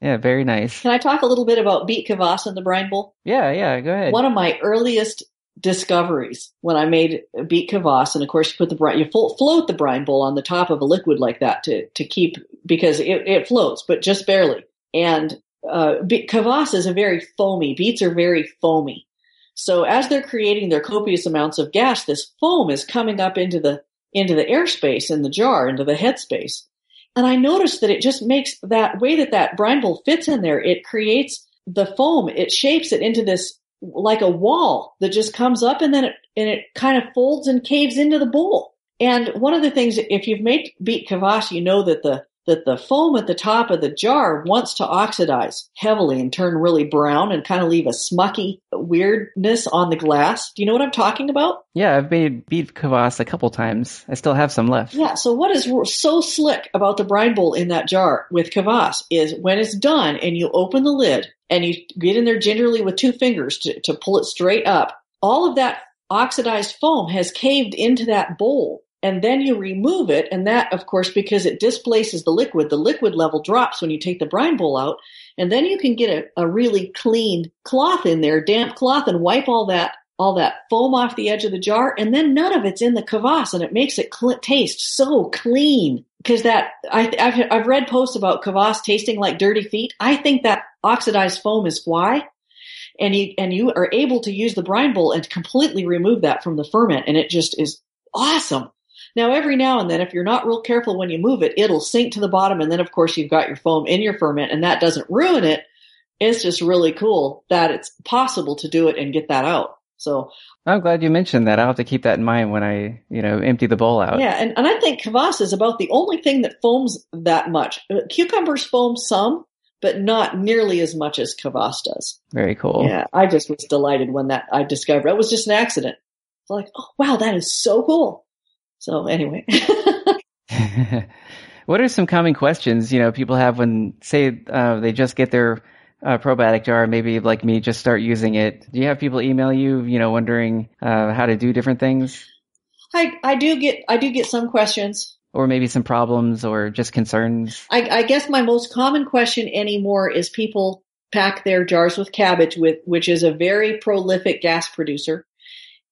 Yeah, very nice.
Can I talk a little bit about beet kvass in the brine bowl?
Yeah, yeah. Go ahead.
One of my earliest discoveries when I made beet kvass, and of course you put the brine, you flo- float the brine bowl on the top of a liquid like that to to keep because it, it floats, but just barely. And uh, beet kvass is a very foamy. Beets are very foamy. So as they're creating their copious amounts of gas, this foam is coming up into the into the airspace in the jar, into the headspace. And I noticed that it just makes that way that that brine bowl fits in there. It creates the foam. It shapes it into this like a wall that just comes up and then it, and it kind of folds and caves into the bowl. And one of the things, if you've made beet kvass, you know that the that the foam at the top of the jar wants to oxidize heavily and turn really brown and kind of leave a smucky weirdness on the glass. Do you know what I'm talking about?
yeah, I've made beet kvass a couple times. I still have some left.
Yeah. So what is so slick about the brine bowl in that jar with kvass is when it's done and you open the lid and you get in there gingerly with two fingers to, to pull it straight up, all of that oxidized foam has caved into that bowl. And then you remove it. And that, of course, because it displaces the liquid, the liquid level drops when you take the brine bowl out. And then you can get a, a really clean cloth in there, damp cloth, and wipe all that all that foam off the edge of the jar, and then none of it's in the kvass, and it makes it cl- taste so clean. Because that I, I've I've read posts about kvass tasting like dirty feet. I think that oxidized foam is why, and you and you are able to use the brine bowl and completely remove that from the ferment, and it just is awesome. Now, every now and then, if you're not real careful when you move it, it'll sink to the bottom, and then of course you've got your foam in your ferment, and that doesn't ruin it. It's just really cool that it's possible to do it and get that out. So
I'm glad you mentioned that. I'll have to keep that in mind when I, you know, empty the bowl out.
yeah, and, and I think kvass is about the only thing that foams that much. Uh, Cucumbers foam some, but not nearly as much as kvass does.
Very cool.
Yeah, I just was delighted when that I discovered it was just an accident. Like, oh wow, that is so cool. So anyway,
what are some common questions, you know, people have when, say, uh, they just get their uh, probiotic jar, maybe like me, just start using it. Do you have people email you, you know, wondering uh, how to do different things?
I I do get I do get some questions.
Or maybe some problems or just concerns?
I, I guess my most common question anymore is people pack their jars with cabbage, with which is a very prolific gas producer,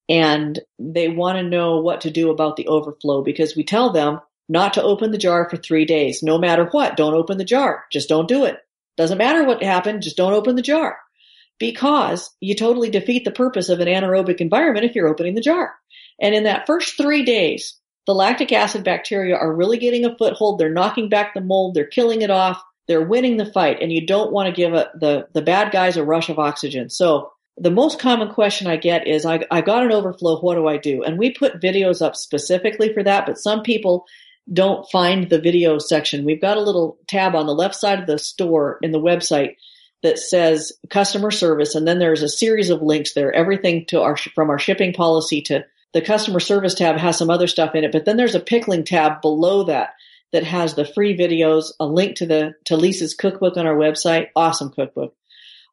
and they want to know what to do about the overflow because we tell them not to open the jar for three days, no matter what. Don't open the jar. Just don't do it. Doesn't matter what happened. Just don't open the jar because you totally defeat the purpose of an anaerobic environment if you're opening the jar. And in that first three days, the lactic acid bacteria are really getting a foothold. They're knocking back the mold. They're killing it off. They're winning the fight. And you don't want to give a, the, the bad guys a rush of oxygen. So the most common question I get is, I, I got an overflow. What do I do? And we put videos up specifically for that, but some people don't find the video section. We've got a little tab on the left side of the store in the website that says customer service. And then there's a series of links there, everything to our, from our shipping policy to the customer service tab has some other stuff in it, but then there's a pickling tab below that that has the free videos, a link to the to Lisa's cookbook on our website. Awesome cookbook.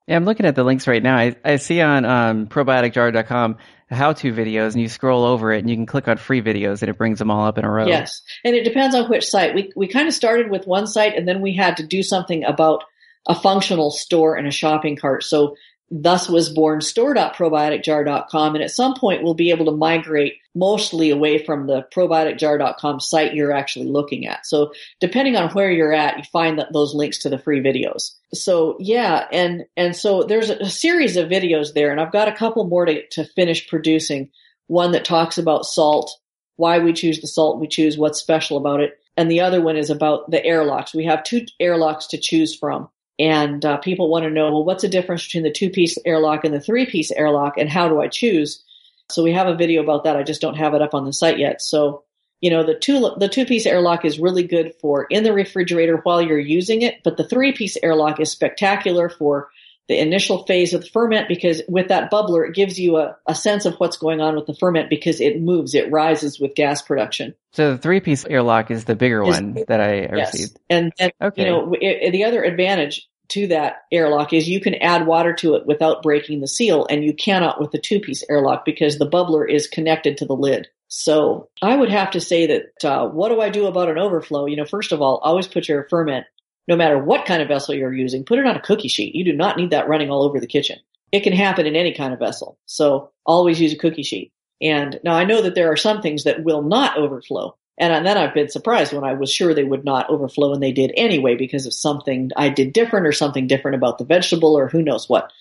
Yeah, I'm looking at the links right now. I, I see on um, probioticjar.com how-to videos, and you scroll over it, and you can click on free videos, and it brings them all up in a row.
Yes, and it depends on which site. We we kind of started with one site, and then we had to do something about a functional store and a shopping cart. So thus was born store.probioticjar.com. And at some point we'll be able to migrate mostly away from the probioticjar.com site you're actually looking at. So depending on where you're at, you find that those links to the free videos. So yeah, and, and so there's a, series of videos there and I've got a couple more to, to finish producing. One that talks about salt, why we choose the salt we choose, what's special about it. And the other one is about the airlocks. We have two airlocks to choose from. And uh, people want to know, well, what's the difference between the two piece airlock and the three piece airlock, and how do I choose? So we have a video about that. I just don't have it up on the site yet. So, you know, the two the two piece airlock is really good for in the refrigerator while you're using it, but the three piece airlock is spectacular for the initial phase of the ferment because with that bubbler, it gives you a, a sense of what's going on with the ferment because it moves, it rises with gas production.
So the three piece airlock is the bigger is, one that I yes. received.
And, and okay. you know, it, the other advantage to that airlock is you can add water to it without breaking the seal and you cannot with the two piece airlock because the bubbler is connected to the lid. So I would have to say that, uh, what do I do about an overflow? You know, first of all, always put your ferment no matter what kind of vessel you're using, put it on a cookie sheet. You do not need that running all over the kitchen. It can happen in any kind of vessel. So always use a cookie sheet. And now I know that there are some things that will not overflow. And then I've been surprised when I was sure they would not overflow and they did anyway because of something I did different or something different about the vegetable or who knows what.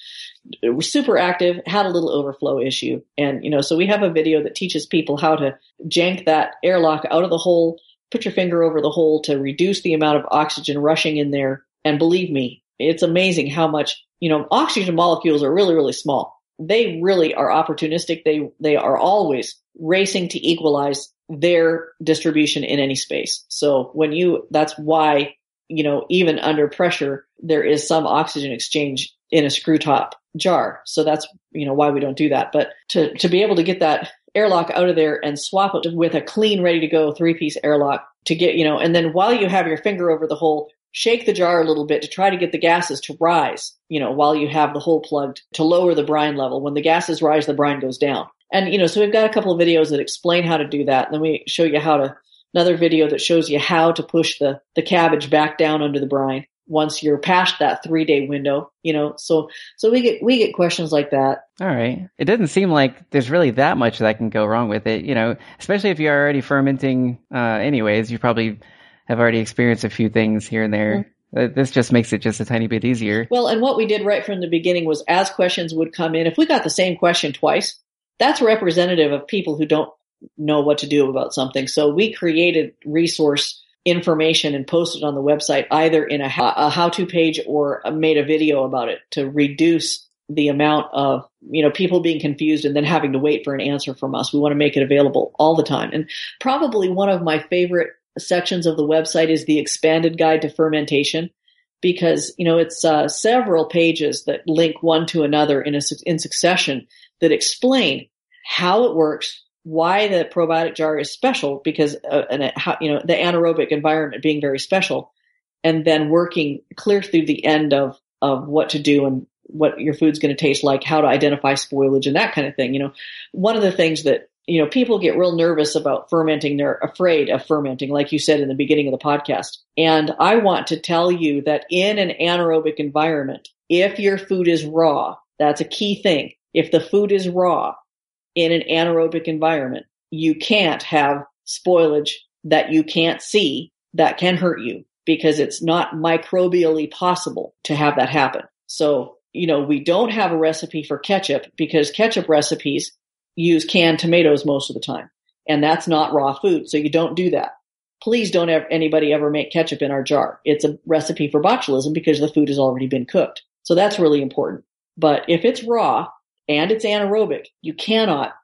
Super active, had a little overflow issue. And, you know, so we have a video that teaches people how to jank that airlock out of the hole put your finger over the hole to reduce the amount of oxygen rushing in there. And believe me, it's amazing how much, you know, oxygen molecules are really, really small. They really are opportunistic. They, they are always racing to equalize their distribution in any space. So when you, that's why, you know, even under pressure, there is some oxygen exchange in a screw top jar. So that's, you know, why we don't do that. But to, to be able to get that airlock out of there and swap it with a clean, ready to go three piece airlock to get, you know, and then while you have your finger over the hole, shake the jar a little bit to try to get the gases to rise, you know, while you have the hole plugged to lower the brine level. When the gases rise, the brine goes down. And, you know, so we've got a couple of videos that explain how to do that. And then we show you how to, another video that shows you how to push the, the cabbage back down under the brine once you're past that three day window, you know, so, so we get, we get questions like that.
All right. It doesn't seem like there's really that much that can go wrong with it, you know, especially if you're already fermenting, uh, anyways, you probably have already experienced a few things here and there. Mm-hmm. This just makes it just a tiny bit easier.
Well, and what we did right from the beginning was as questions would come in, if we got the same question twice, that's representative of people who don't know what to do about something. So we created resource information and posted on the website either in a, a how-to page or made a video about it to reduce the amount of you know people being confused and then having to wait for an answer from us we want to make it available all the time and probably one of my favorite sections of the website is the expanded guide to fermentation because you know it's uh, several pages that link one to another in a in succession that explain how it works why the probiotic jar is special because uh, and how, you know the anaerobic environment being very special and then working clear through the end of of what to do and what your food's going to taste like how to identify spoilage and that kind of thing you know. One of the things that you know people get real nervous about fermenting they're afraid of fermenting like you said in the beginning of the podcast and i want to tell you that in an anaerobic environment if your food is raw that's a key thing if the food is raw in an anaerobic environment. You can't have spoilage that you can't see that can hurt you because it's not microbially possible to have that happen. So, you know, we don't have a recipe for ketchup because ketchup recipes use canned tomatoes most of the time. And that's not raw food. So you don't do that. Please don't have anybody ever make ketchup in our jar. It's a recipe for botulism because the food has already been cooked. So that's really important. But if it's raw, and it's anaerobic, you cannot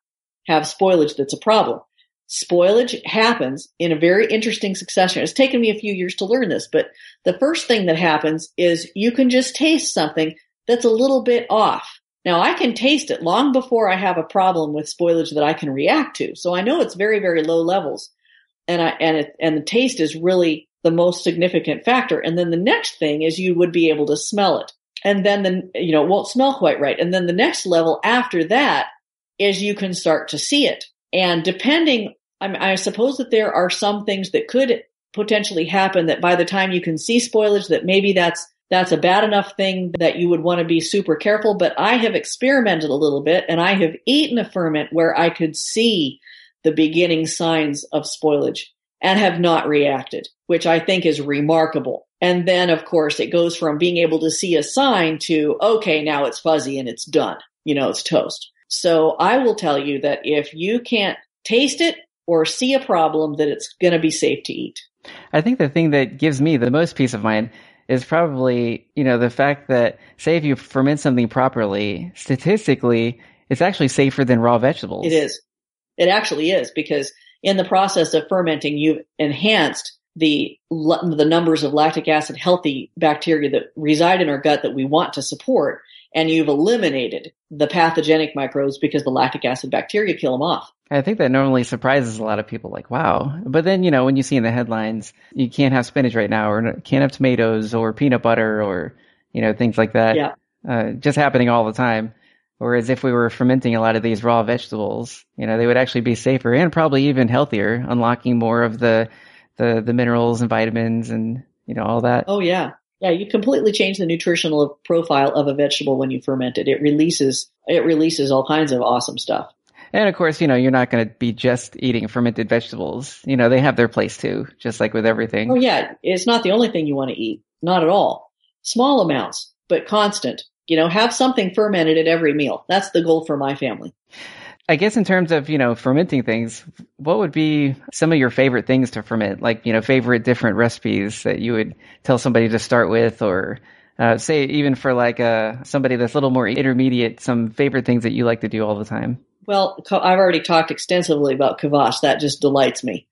have spoilage that's a problem. Spoilage happens in a very interesting succession. It's taken me a few years to learn this, but the first thing that happens is you can just taste something that's a little bit off. Now I can taste it long before I have a problem with spoilage that I can react to. So I know it's very, very low levels and I, and it, and the taste is really the most significant factor. And then the next thing is you would be able to smell it and then the you know it won't smell quite right and then the next level after that is you can start to see it and depending I, I suppose that there are some things that could potentially happen that by the time you can see spoilage that maybe that's that's a bad enough thing that you would want to be super careful but i have experimented a little bit and i have eaten a ferment where i could see the beginning signs of spoilage and have not reacted which i think is remarkable and then, of course, it goes from being able to see a sign to, okay, now it's fuzzy and it's done. You know, it's toast. So I will tell you that if you can't taste it or see a problem, that it's going to be safe to eat.
I think the thing that gives me the most peace of mind is probably, you know, the fact that say if you ferment something properly, statistically, it's actually safer than raw vegetables.
It is. It actually is because in the process of fermenting, you've enhanced the the numbers of lactic acid healthy bacteria that reside in our gut that we want to support, and you've eliminated the pathogenic microbes because the lactic acid bacteria kill them off.
I think that normally surprises a lot of people, like, wow. But then, you know, when you see in the headlines, you can't have spinach right now, or can't have tomatoes, or peanut butter, or, you know, things like that.
Yeah.
Uh, just happening all the time. Whereas if we were fermenting a lot of these raw vegetables, you know, they would actually be safer and probably even healthier, unlocking more of the, the, the minerals and vitamins and, you know, all that.
Oh, yeah. Yeah, you completely change the nutritional profile of a vegetable when you ferment it. It releases, it releases all kinds of awesome stuff.
And of course, you know, you're not going to be just eating fermented vegetables. You know, they have their place too, just like with everything.
Oh yeah, it's not the only thing you want to eat. Not at all. Small amounts, but constant. You know, have something fermented at every meal. That's the goal for my family.
I guess in terms of, you know, fermenting things, what would be some of your favorite things to ferment? Like, you know, favorite different recipes that you would tell somebody to start with or uh, say even for like uh, somebody that's a little more intermediate, some favorite things that you like to do all the time?
Well, I've already talked extensively about kvass. That just delights me.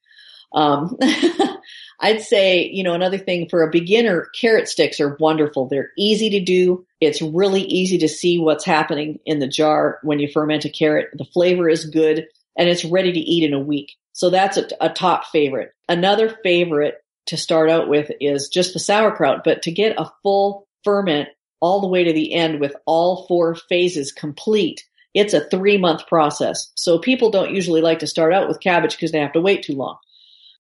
Um, I'd say, you know, another thing for a beginner, carrot sticks are wonderful. They're easy to do. It's really easy to see what's happening in the jar when you ferment a carrot. The flavor is good and it's ready to eat in a week. So that's a, a top favorite. Another favorite to start out with is just the sauerkraut, but to get a full ferment all the way to the end with all four phases complete, it's a three month process. So people don't usually like to start out with cabbage because they have to wait too long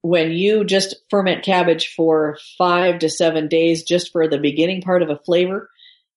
when you just ferment cabbage for five to seven days just for the beginning part of a flavor,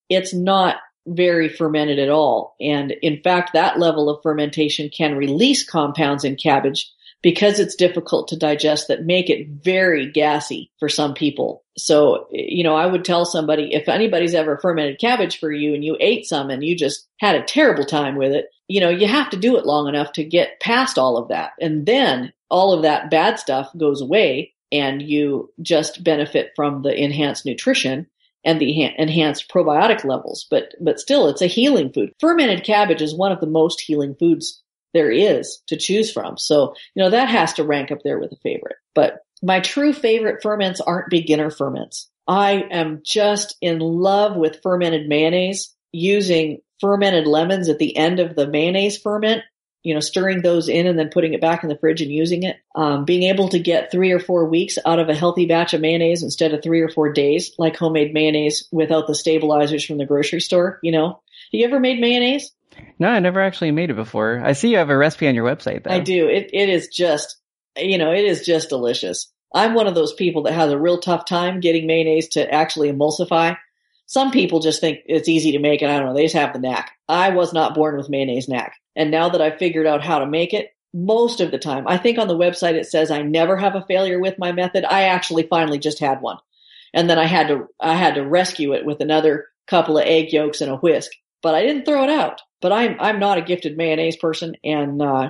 it's not very fermented at all. And in fact, that level of fermentation can release compounds in cabbage because it's difficult to digest that make it very gassy for some people. So, you know, I would tell somebody if anybody's ever fermented cabbage for you and you ate some and you just had a terrible time with it, you know, you have to do it long enough to get past all of that. And then all of that bad stuff goes away and you just benefit from the enhanced nutrition and the enhanced probiotic levels. But, but still, it's a healing food. Fermented cabbage is one of the most healing foods there is to choose from. So, you know, that has to rank up there with a favorite. But my true favorite ferments aren't beginner ferments. I am just in love with fermented mayonnaise using fermented lemons at the end of the mayonnaise ferment you know, stirring those in and then putting it back in the fridge and using it. Um, being able to get three or four weeks out of a healthy batch of mayonnaise instead of three or four days, like homemade mayonnaise without the stabilizers from the grocery store. You know, have you ever made mayonnaise?
No, I never actually made it before. I see you have a recipe on your website. Though.
I do. It it is just, you know, it is just delicious. I'm one of those people that has a real tough time getting mayonnaise to actually emulsify. Some people just think it's easy to make, and I don't know, they just have the knack. I was not born with mayonnaise knack. And now that I've figured out how to make it, most of the time, I think on the website it says I never have a failure with my method. I actually finally just had one. And then I had to, I had to rescue it with another couple of egg yolks and a whisk, but I didn't throw it out. But I'm, I'm not a gifted mayonnaise person. And, uh,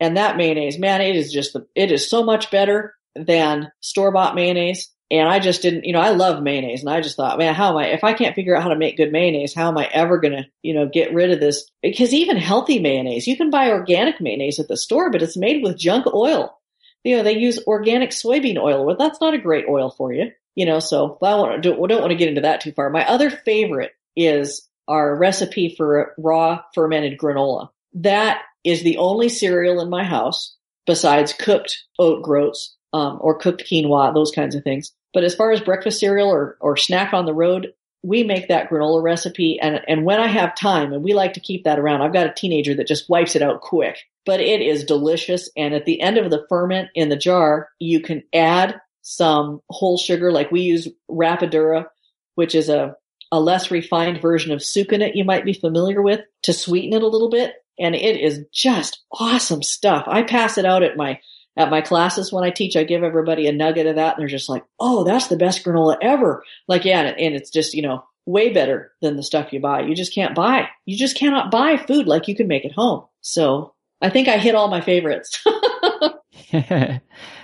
and that mayonnaise, man, it is just the, it is so much better than store bought mayonnaise. And I just didn't, you know, I love mayonnaise and I just thought, man, how am I, if I can't figure out how to make good mayonnaise, how am I ever going to, you know, get rid of this? Because even healthy mayonnaise, you can buy organic mayonnaise at the store, but it's made with junk oil. You know, they use organic soybean oil. Well, that's not a great oil for you, you know, so I don't, don't want to get into that too far. My other favorite is our recipe for raw fermented granola. That is the only cereal in my house besides cooked oat groats um, or cooked quinoa, those kinds of things but as far as breakfast cereal or, or snack on the road, we make that granola recipe. And, and when I have time, and we like to keep that around, I've got a teenager that just wipes it out quick, but it is delicious. And at the end of the ferment in the jar, you can add some whole sugar, like we use Rapadura, which is a, a less refined version of sucanat you might be familiar with to sweeten it a little bit. And it is just awesome stuff. I pass it out at my at my classes when I teach, I give everybody a nugget of that and they're just like, Oh, that's the best granola ever. Like, yeah. And it's just, you know, way better than the stuff you buy. You just can't buy. You just cannot buy food like you can make at home. So I think I hit all my favorites.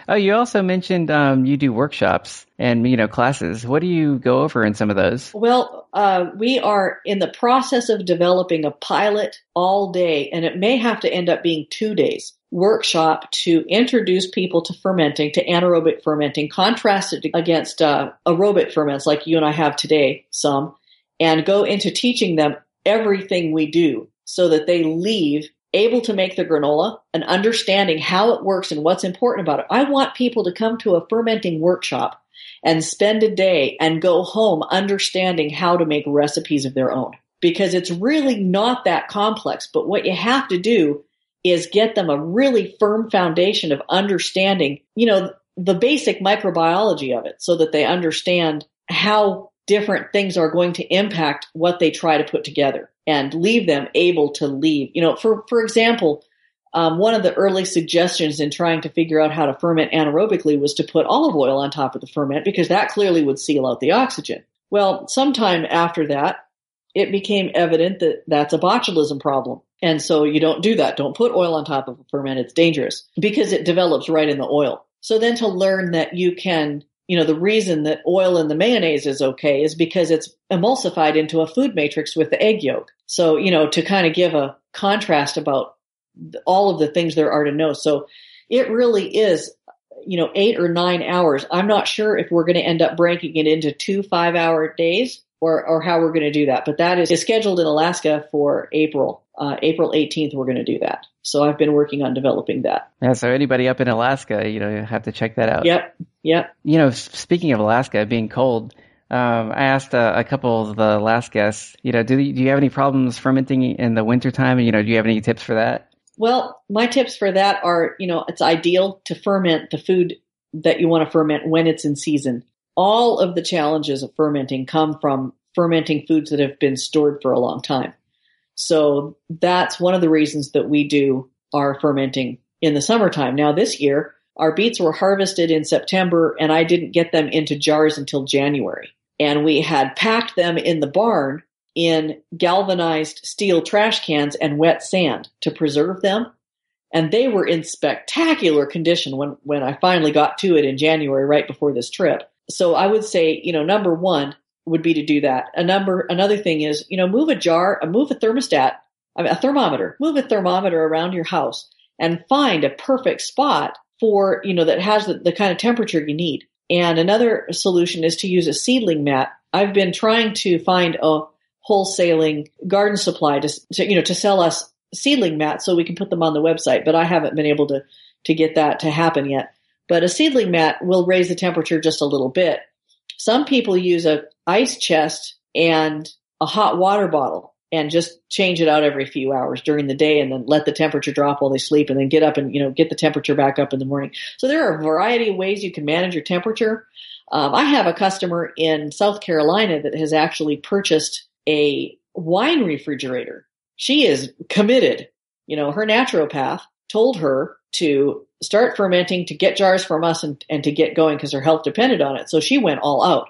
oh, you also mentioned um, you do workshops and you know classes. What do you go over in some of those?
Well, uh, we are in the process of developing a pilot all day, and it may have to end up being two days workshop to introduce people to fermenting, to anaerobic fermenting, contrasted against uh, aerobic ferments like you and I have today, some, and go into teaching them everything we do so that they leave able to make the granola and understanding how it works and what's important about it. I want people to come to a fermenting workshop and spend a day and go home understanding how to make recipes of their own because it's really not that complex. But what you have to do is get them a really firm foundation of understanding, you know, the basic microbiology of it so that they understand how different things are going to impact what they try to put together and leave them able to leave. You know, for, for example, um, one of the early suggestions in trying to figure out how to ferment anaerobically was to put olive oil on top of the ferment because that clearly would seal out the oxygen. Well, sometime after that, it became evident that that's a botulism problem. And so you don't do that. Don't put oil on top of a ferment. It's dangerous because it develops right in the oil. So then to learn that you can, you know, the reason that oil in the mayonnaise is okay is because it's emulsified into a food matrix with the egg yolk. So, you know, to kind of give a contrast about all of the things there are to know. So it really is, you know, eight or nine hours. I'm not sure if we're going to end up breaking it into two five hour days or, or how we're going to do that. But that is, scheduled in Alaska for April. Uh, April 18th, we're going to do that. So I've been working on developing that.
Yeah. So anybody up in Alaska, you know, you have to check that out.
Yep. Yep.
You know, speaking of Alaska being cold, um, I asked uh, a couple of the last guests, you know, do, do you have any problems fermenting in the wintertime? You know, do you have any tips for that?
Well, my tips for that are, you know, it's ideal to ferment the food that you want to ferment when it's in season. All of the challenges of fermenting come from fermenting foods that have been stored for a long time. So that's one of the reasons that we do our fermenting in the summertime. Now this year, our beets were harvested in September and I didn't get them into jars until January. And we had packed them in the barn in galvanized steel trash cans and wet sand to preserve them. And they were in spectacular condition when, when I finally got to it in January, right before this trip. So I would say, you know, number one would be to do that. A number, another thing is, you know, move a jar, uh, move a thermostat, I mean, a thermometer, move a thermometer around your house and find a perfect spot for, you know, that has the, the kind of temperature you need. And another solution is to use a seedling mat. I've been trying to find a wholesaling garden supply to, to, you know to sell us seedling mats so we can put them on the website but i haven't been able to to get that to happen yet but a seedling mat will raise the temperature just a little bit some people use a ice chest and a hot water bottle and just change it out every few hours during the day and then let the temperature drop while they sleep and then get up and you know get the temperature back up in the morning so there are a variety of ways you can manage your temperature um, i have a customer in south carolina that has actually purchased a wine refrigerator. She is committed. You know, her naturopath told her to start fermenting to get jars from us and, and to get going because her health depended on it. So she went all out.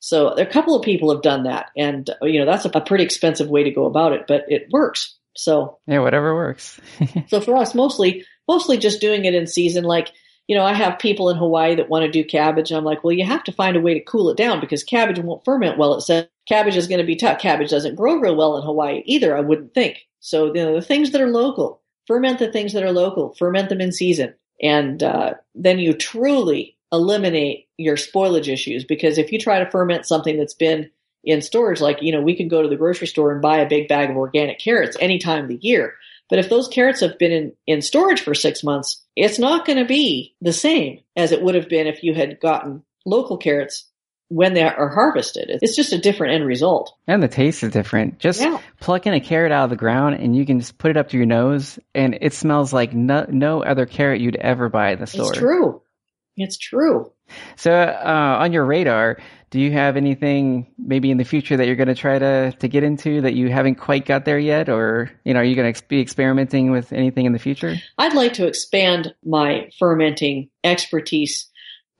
So a couple of people have done that. And, you know, that's a, a pretty expensive way to go about it, but it works. So
yeah, whatever works.
so for us, mostly, mostly just doing it in season. Like you know, I have people in Hawaii that want to do cabbage. And I'm like, well, you have to find a way to cool it down because cabbage won't ferment well. It says cabbage is going to be tough. Cabbage doesn't grow real well in Hawaii either, I wouldn't think. So, you know, the things that are local, ferment the things that are local, ferment them in season. And uh, then you truly eliminate your spoilage issues because if you try to ferment something that's been in storage, like, you know, we can go to the grocery store and buy a big bag of organic carrots any time of the year. But if those carrots have been in, in storage for six months, it's not going to be the same as it would have been if you had gotten local carrots when they are harvested. It's just a different end result.
And the taste is different. Just yeah. plucking a carrot out of the ground and you can just put it up to your nose and it smells like no, no other carrot you'd ever buy at the store.
It's true. It's true.
So, uh, on your radar, do you have anything maybe in the future that you're going to try to to get into that you haven't quite got there yet, or you know, are you going to be experimenting with anything in the future?
I'd like to expand my fermenting expertise.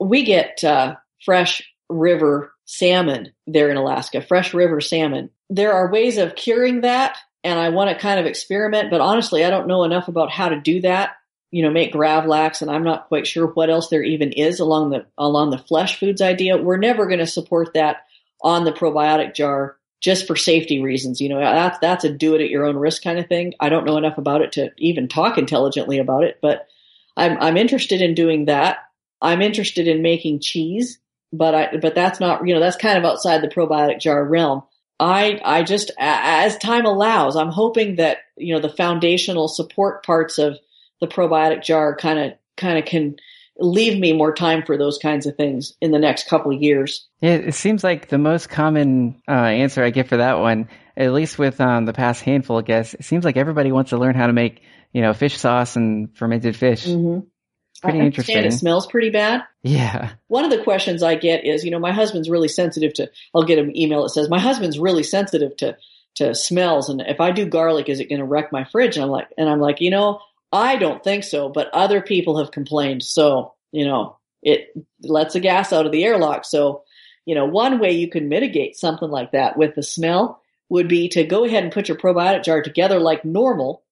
We get uh, fresh river salmon there in Alaska, fresh river salmon. There are ways of curing that, and I want to kind of experiment, but honestly, I don't know enough about how to do that you know, make Gravlax, and I'm not quite sure what else there even is along the along the flesh foods idea. We're never going to support that on the probiotic jar just for safety reasons. You know, that's that's a do it at your own risk kind of thing. I don't know enough about it to even talk intelligently about it, but I'm I'm interested in doing that. I'm interested in making cheese, but I but that's not you know that's kind of outside the probiotic jar realm. I I just as time allows, I'm hoping that you know the foundational support parts of the probiotic jar kind of kind of can leave me more time for those kinds of things in the next couple of years.
Yeah, it seems like the most common uh, answer I get for that one, at least with um, the past handful of guests, it seems like everybody wants to learn how to make you know fish sauce and fermented fish.
Mm-hmm.
Pretty
I
interesting.
It smells pretty bad.
Yeah.
One of the questions I get is, you know, my husband's really sensitive to. I'll get an email that says my husband's really sensitive to to smells, and if I do garlic, is it going to wreck my fridge? And I'm like, and I'm like, you know, I don't think so, but other people have complained. So, you know, it lets the gas out of the airlock. So, you know, one way you can mitigate something like that with the smell would be to go ahead and put your probiotic jar together like normal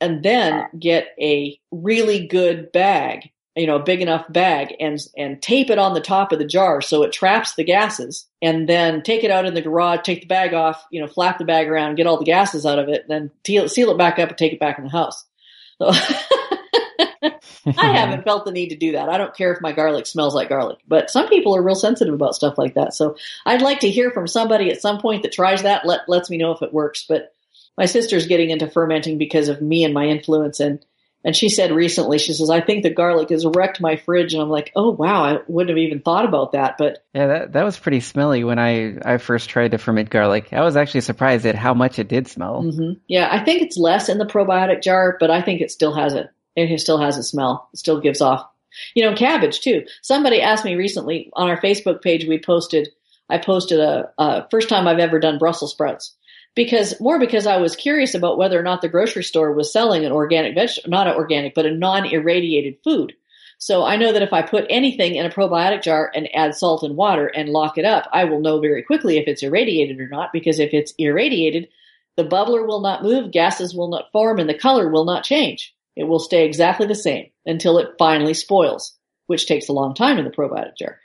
and then get a really good bag, you know, a big enough bag and, and tape it on the top of the jar so it traps the gases and then take it out in the garage, take the bag off, you know, flap the bag around, get all the gases out of it, then seal, seal it back up and take it back in the house. So I haven't felt the need to do that. I don't care if my garlic smells like garlic, but some people are real sensitive about stuff like that. So I'd like to hear from somebody at some point that tries that, let, lets me know if it works. But my sister's getting into fermenting because of me and my influence. And, and she said recently, she says, I think the garlic has wrecked my fridge. And I'm like, oh, wow, I wouldn't have even thought about that. But
yeah, that, that was pretty smelly when I, I first tried to ferment garlic. I was actually surprised at how much it did smell.
Mm-hmm. Yeah, I think it's less in the probiotic jar, but I think it still has it it still has a smell. It still gives off, you know, cabbage too. Somebody asked me recently on our Facebook page, we posted, I posted a, a first time I've ever done Brussels sprouts because more because I was curious about whether or not the grocery store was selling an organic vegetable, not an organic, but a non-irradiated food. So I know that if I put anything in a probiotic jar and add salt and water and lock it up, I will know very quickly if it's irradiated or not, because if it's irradiated, the bubbler will not move, gases will not form, and the color will not change. It will stay exactly the same until it finally spoils, which takes a long time in the probiotic jar.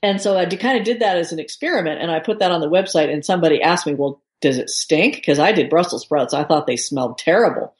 And so I kind of did that as an experiment and I put that on the website and somebody asked me, well, does it stink? Cause I did Brussels sprouts. I thought they smelled terrible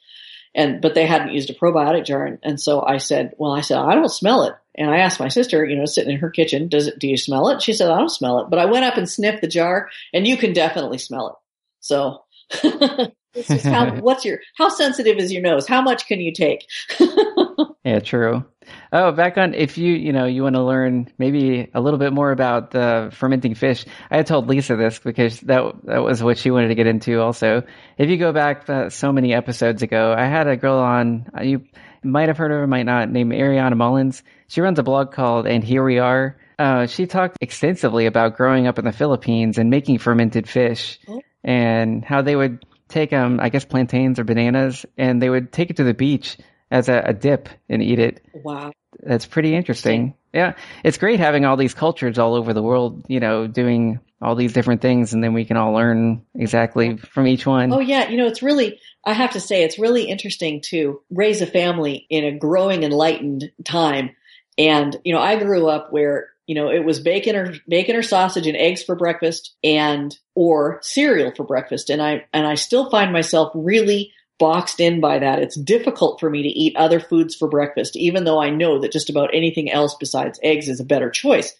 and, but they hadn't used a probiotic jar. And, and so I said, well, I said, I don't smell it. And I asked my sister, you know, sitting in her kitchen, does it, do you smell it? She said, I don't smell it, but I went up and sniffed the jar and you can definitely smell it. So This is how what's your how sensitive is your nose? How much can you take?
yeah, true. Oh, back on if you you know you want to learn maybe a little bit more about the fermenting fish. I had told Lisa this because that that was what she wanted to get into. Also, if you go back uh, so many episodes ago, I had a girl on. Uh, you might have heard of her, might not, named Ariana Mullins. She runs a blog called And Here We Are. Uh, she talked extensively about growing up in the Philippines and making fermented fish oh. and how they would take um I guess plantains or bananas and they would take it to the beach as a, a dip and eat it.
Wow.
That's pretty interesting. Yeah. It's great having all these cultures all over the world, you know, doing all these different things and then we can all learn exactly from each one.
Oh yeah, you know, it's really I have to say it's really interesting to raise a family in a growing enlightened time. And you know, I grew up where you know, it was bacon or bacon or sausage and eggs for breakfast and or cereal for breakfast. And I and I still find myself really boxed in by that. It's difficult for me to eat other foods for breakfast, even though I know that just about anything else besides eggs is a better choice.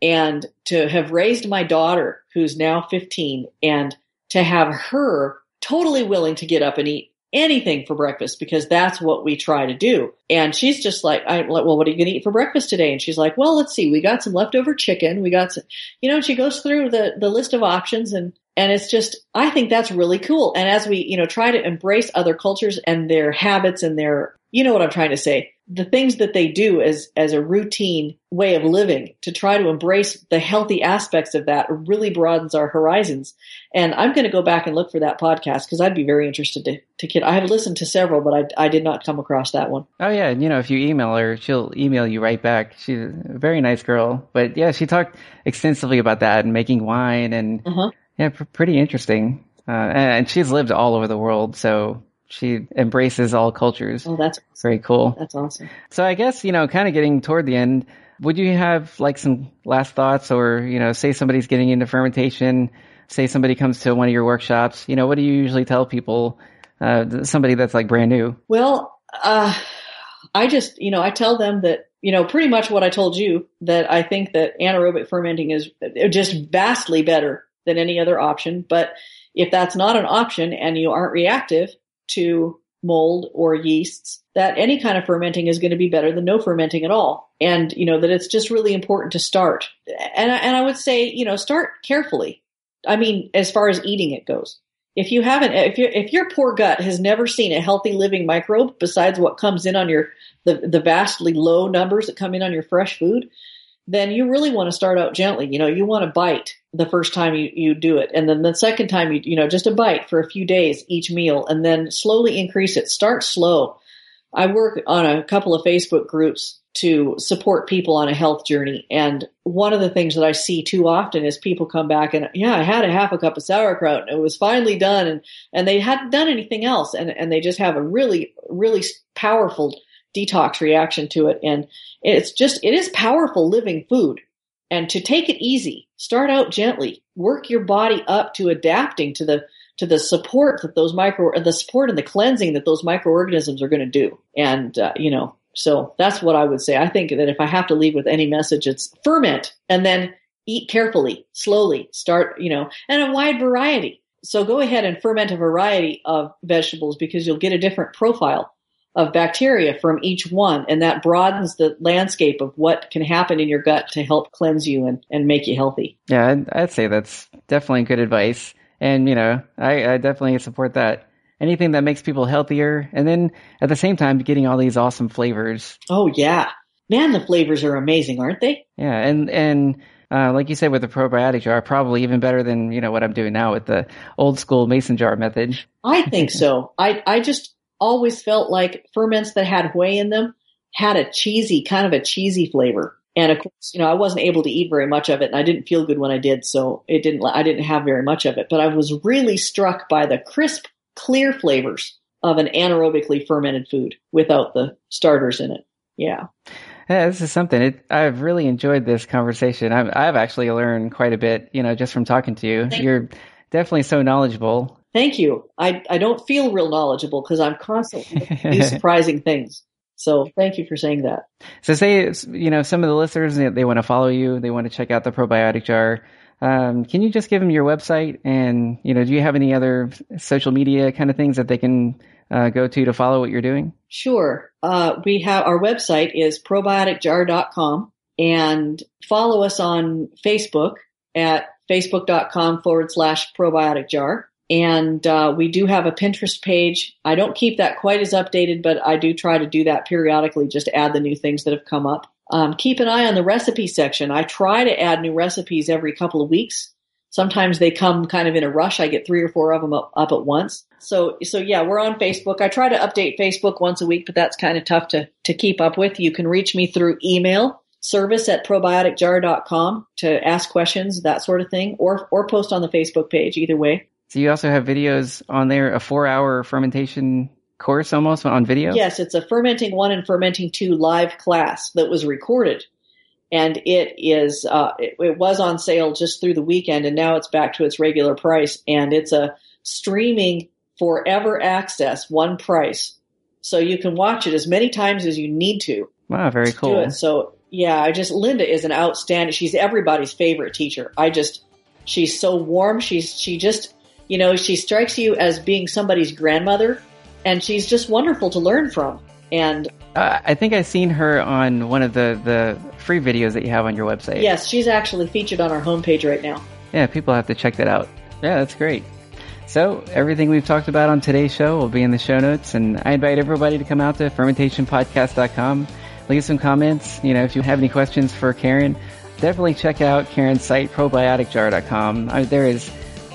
And to have raised my daughter, who's now 15, and to have her totally willing to get up and eat anything for breakfast because that's what we try to do. And she's just like, I'm like, well, what are you going to eat for breakfast today? And she's like, well, let's see. We got some leftover chicken. We got some, you know, she goes through the, the list of options and, and it's just, I think that's really cool. And as we, you know, try to embrace other cultures and their habits and their, you know what I'm trying to say, the things that they do as, as a routine way of living to try to embrace the healthy aspects of that really broadens our horizons. And I'm going to go back and look for that podcast because I'd be very interested to, to kid. I have listened to several, but I, I did not come across that one.
Oh yeah. And you know, if you email her, she'll email you right back. She's a very nice girl, but yeah, she talked extensively about that and making wine and uh-huh. yeah, pr- pretty interesting. Uh, and she's lived all over the world. So she embraces all cultures.
Oh, that's
very cool.
That's awesome.
So I guess, you know, kind of getting toward the end, would you have like some last thoughts or, you know, say somebody's getting into fermentation, say somebody comes to one of your workshops, you know, what do you usually tell people? Uh, somebody that's like brand new.
Well, uh, I just, you know, I tell them that, you know, pretty much what I told you that I think that anaerobic fermenting is just vastly better than any other option. But if that's not an option and you aren't reactive to mold or yeasts, that any kind of fermenting is going to be better than no fermenting at all. And, you know, that it's just really important to start. And, and I would say, you know, start carefully. I mean, as far as eating it goes. If you haven't, if you if your poor gut has never seen a healthy living microbe besides what comes in on your the the vastly low numbers that come in on your fresh food, then you really want to start out gently. You know, you want to bite the first time you, you do it. And then the second time you, you know, just a bite for a few days each meal and then slowly increase it. Start slow. I work on a couple of Facebook groups to support people on a health journey. And one of the things that I see too often is people come back and, yeah, I had a half a cup of sauerkraut and it was finally done and, and they hadn't done anything else. And, and they just have a really, really powerful detox reaction to it. And it's just, it is powerful living food. And to take it easy, start out gently, work your body up to adapting to the, to the support that those micro, the support and the cleansing that those microorganisms are going to do. And, uh, you know, so that's what I would say. I think that if I have to leave with any message, it's ferment and then eat carefully, slowly, start, you know, and a wide variety. So go ahead and ferment a variety of vegetables because you'll get a different profile of bacteria from each one. And that broadens the landscape of what can happen in your gut to help cleanse you and, and make you healthy.
Yeah, I'd, I'd say that's definitely good advice. And, you know, I, I definitely support that. Anything that makes people healthier. And then at the same time, getting all these awesome flavors.
Oh, yeah. Man, the flavors are amazing, aren't they?
Yeah. And, and, uh, like you said with the probiotic jar, probably even better than you know what I'm doing now with the old school mason jar method.
I think so. I I just always felt like ferments that had whey in them had a cheesy, kind of a cheesy flavor. And of course, you know, I wasn't able to eat very much of it and I didn't feel good when I did. So it didn't, I didn't have very much of it, but I was really struck by the crisp, clear flavors of an anaerobically fermented food without the starters in it. Yeah.
Yeah, this is something. It, I've really enjoyed this conversation. I've, I've actually learned quite a bit, you know, just from talking to you. Thank You're definitely so knowledgeable
Thank you. I, I don't feel real knowledgeable because I'm constantly surprising things. So thank you for saying that.
So say, you know, some of the listeners, they, they want to follow you. They want to check out the probiotic jar. Um, can you just give them your website and, you know, do you have any other social media kind of things that they can uh, go to to follow what you're doing?
Sure. Uh, we have our website is probioticjar.com and follow us on Facebook at facebook.com forward slash probiotic jar. And uh, we do have a Pinterest page. I don't keep that quite as updated, but I do try to do that periodically just add the new things that have come up. Um, keep an eye on the recipe section. I try to add new recipes every couple of weeks. Sometimes they come kind of in a rush. I get three or four of them up, up at once. So, so yeah, we're on Facebook. I try to update Facebook once a week, but that's kind of tough to, to keep up with. You can reach me through email service at probioticjar.com to ask questions, that sort of thing, or, or post on the Facebook page, either way.
So you also have videos on there, a four hour fermentation course almost on video?
Yes, it's a fermenting one and fermenting two live class that was recorded. And it is, uh, it, it, was on sale just through the weekend and now it's back to its regular price. And it's a streaming forever access, one price. So you can watch it as many times as you need to.
Wow, very cool.
So yeah, I just, Linda is an outstanding, she's everybody's favorite teacher. I just, she's so warm. She's, she just, you know, she strikes you as being somebody's grandmother, and she's just wonderful to learn from. And
uh, I think I've seen her on one of the, the free videos that you have on your website.
Yes, she's actually featured on our homepage right now.
Yeah, people have to check that out. Yeah, that's great. So, everything we've talked about on today's show will be in the show notes, and I invite everybody to come out to fermentationpodcast.com, leave some comments. You know, if you have any questions for Karen, definitely check out Karen's site, probioticjar.com. I, there is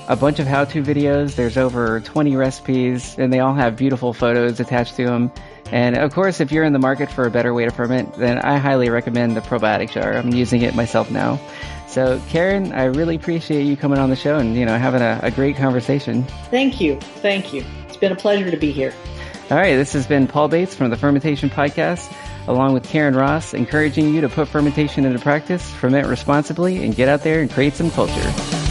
a bunch of how-to videos. There's over 20 recipes, and they all have beautiful photos attached to them. And of course, if you're in the market for a better way to ferment, then I highly recommend the probiotic jar. I'm using it myself now. So, Karen, I really appreciate you coming on the show and you know having a, a great conversation.
Thank you, thank you. It's been a pleasure to be here.
All right, this has been Paul Bates from the Fermentation Podcast, along with Karen Ross, encouraging you to put fermentation into practice, ferment responsibly, and get out there and create some culture.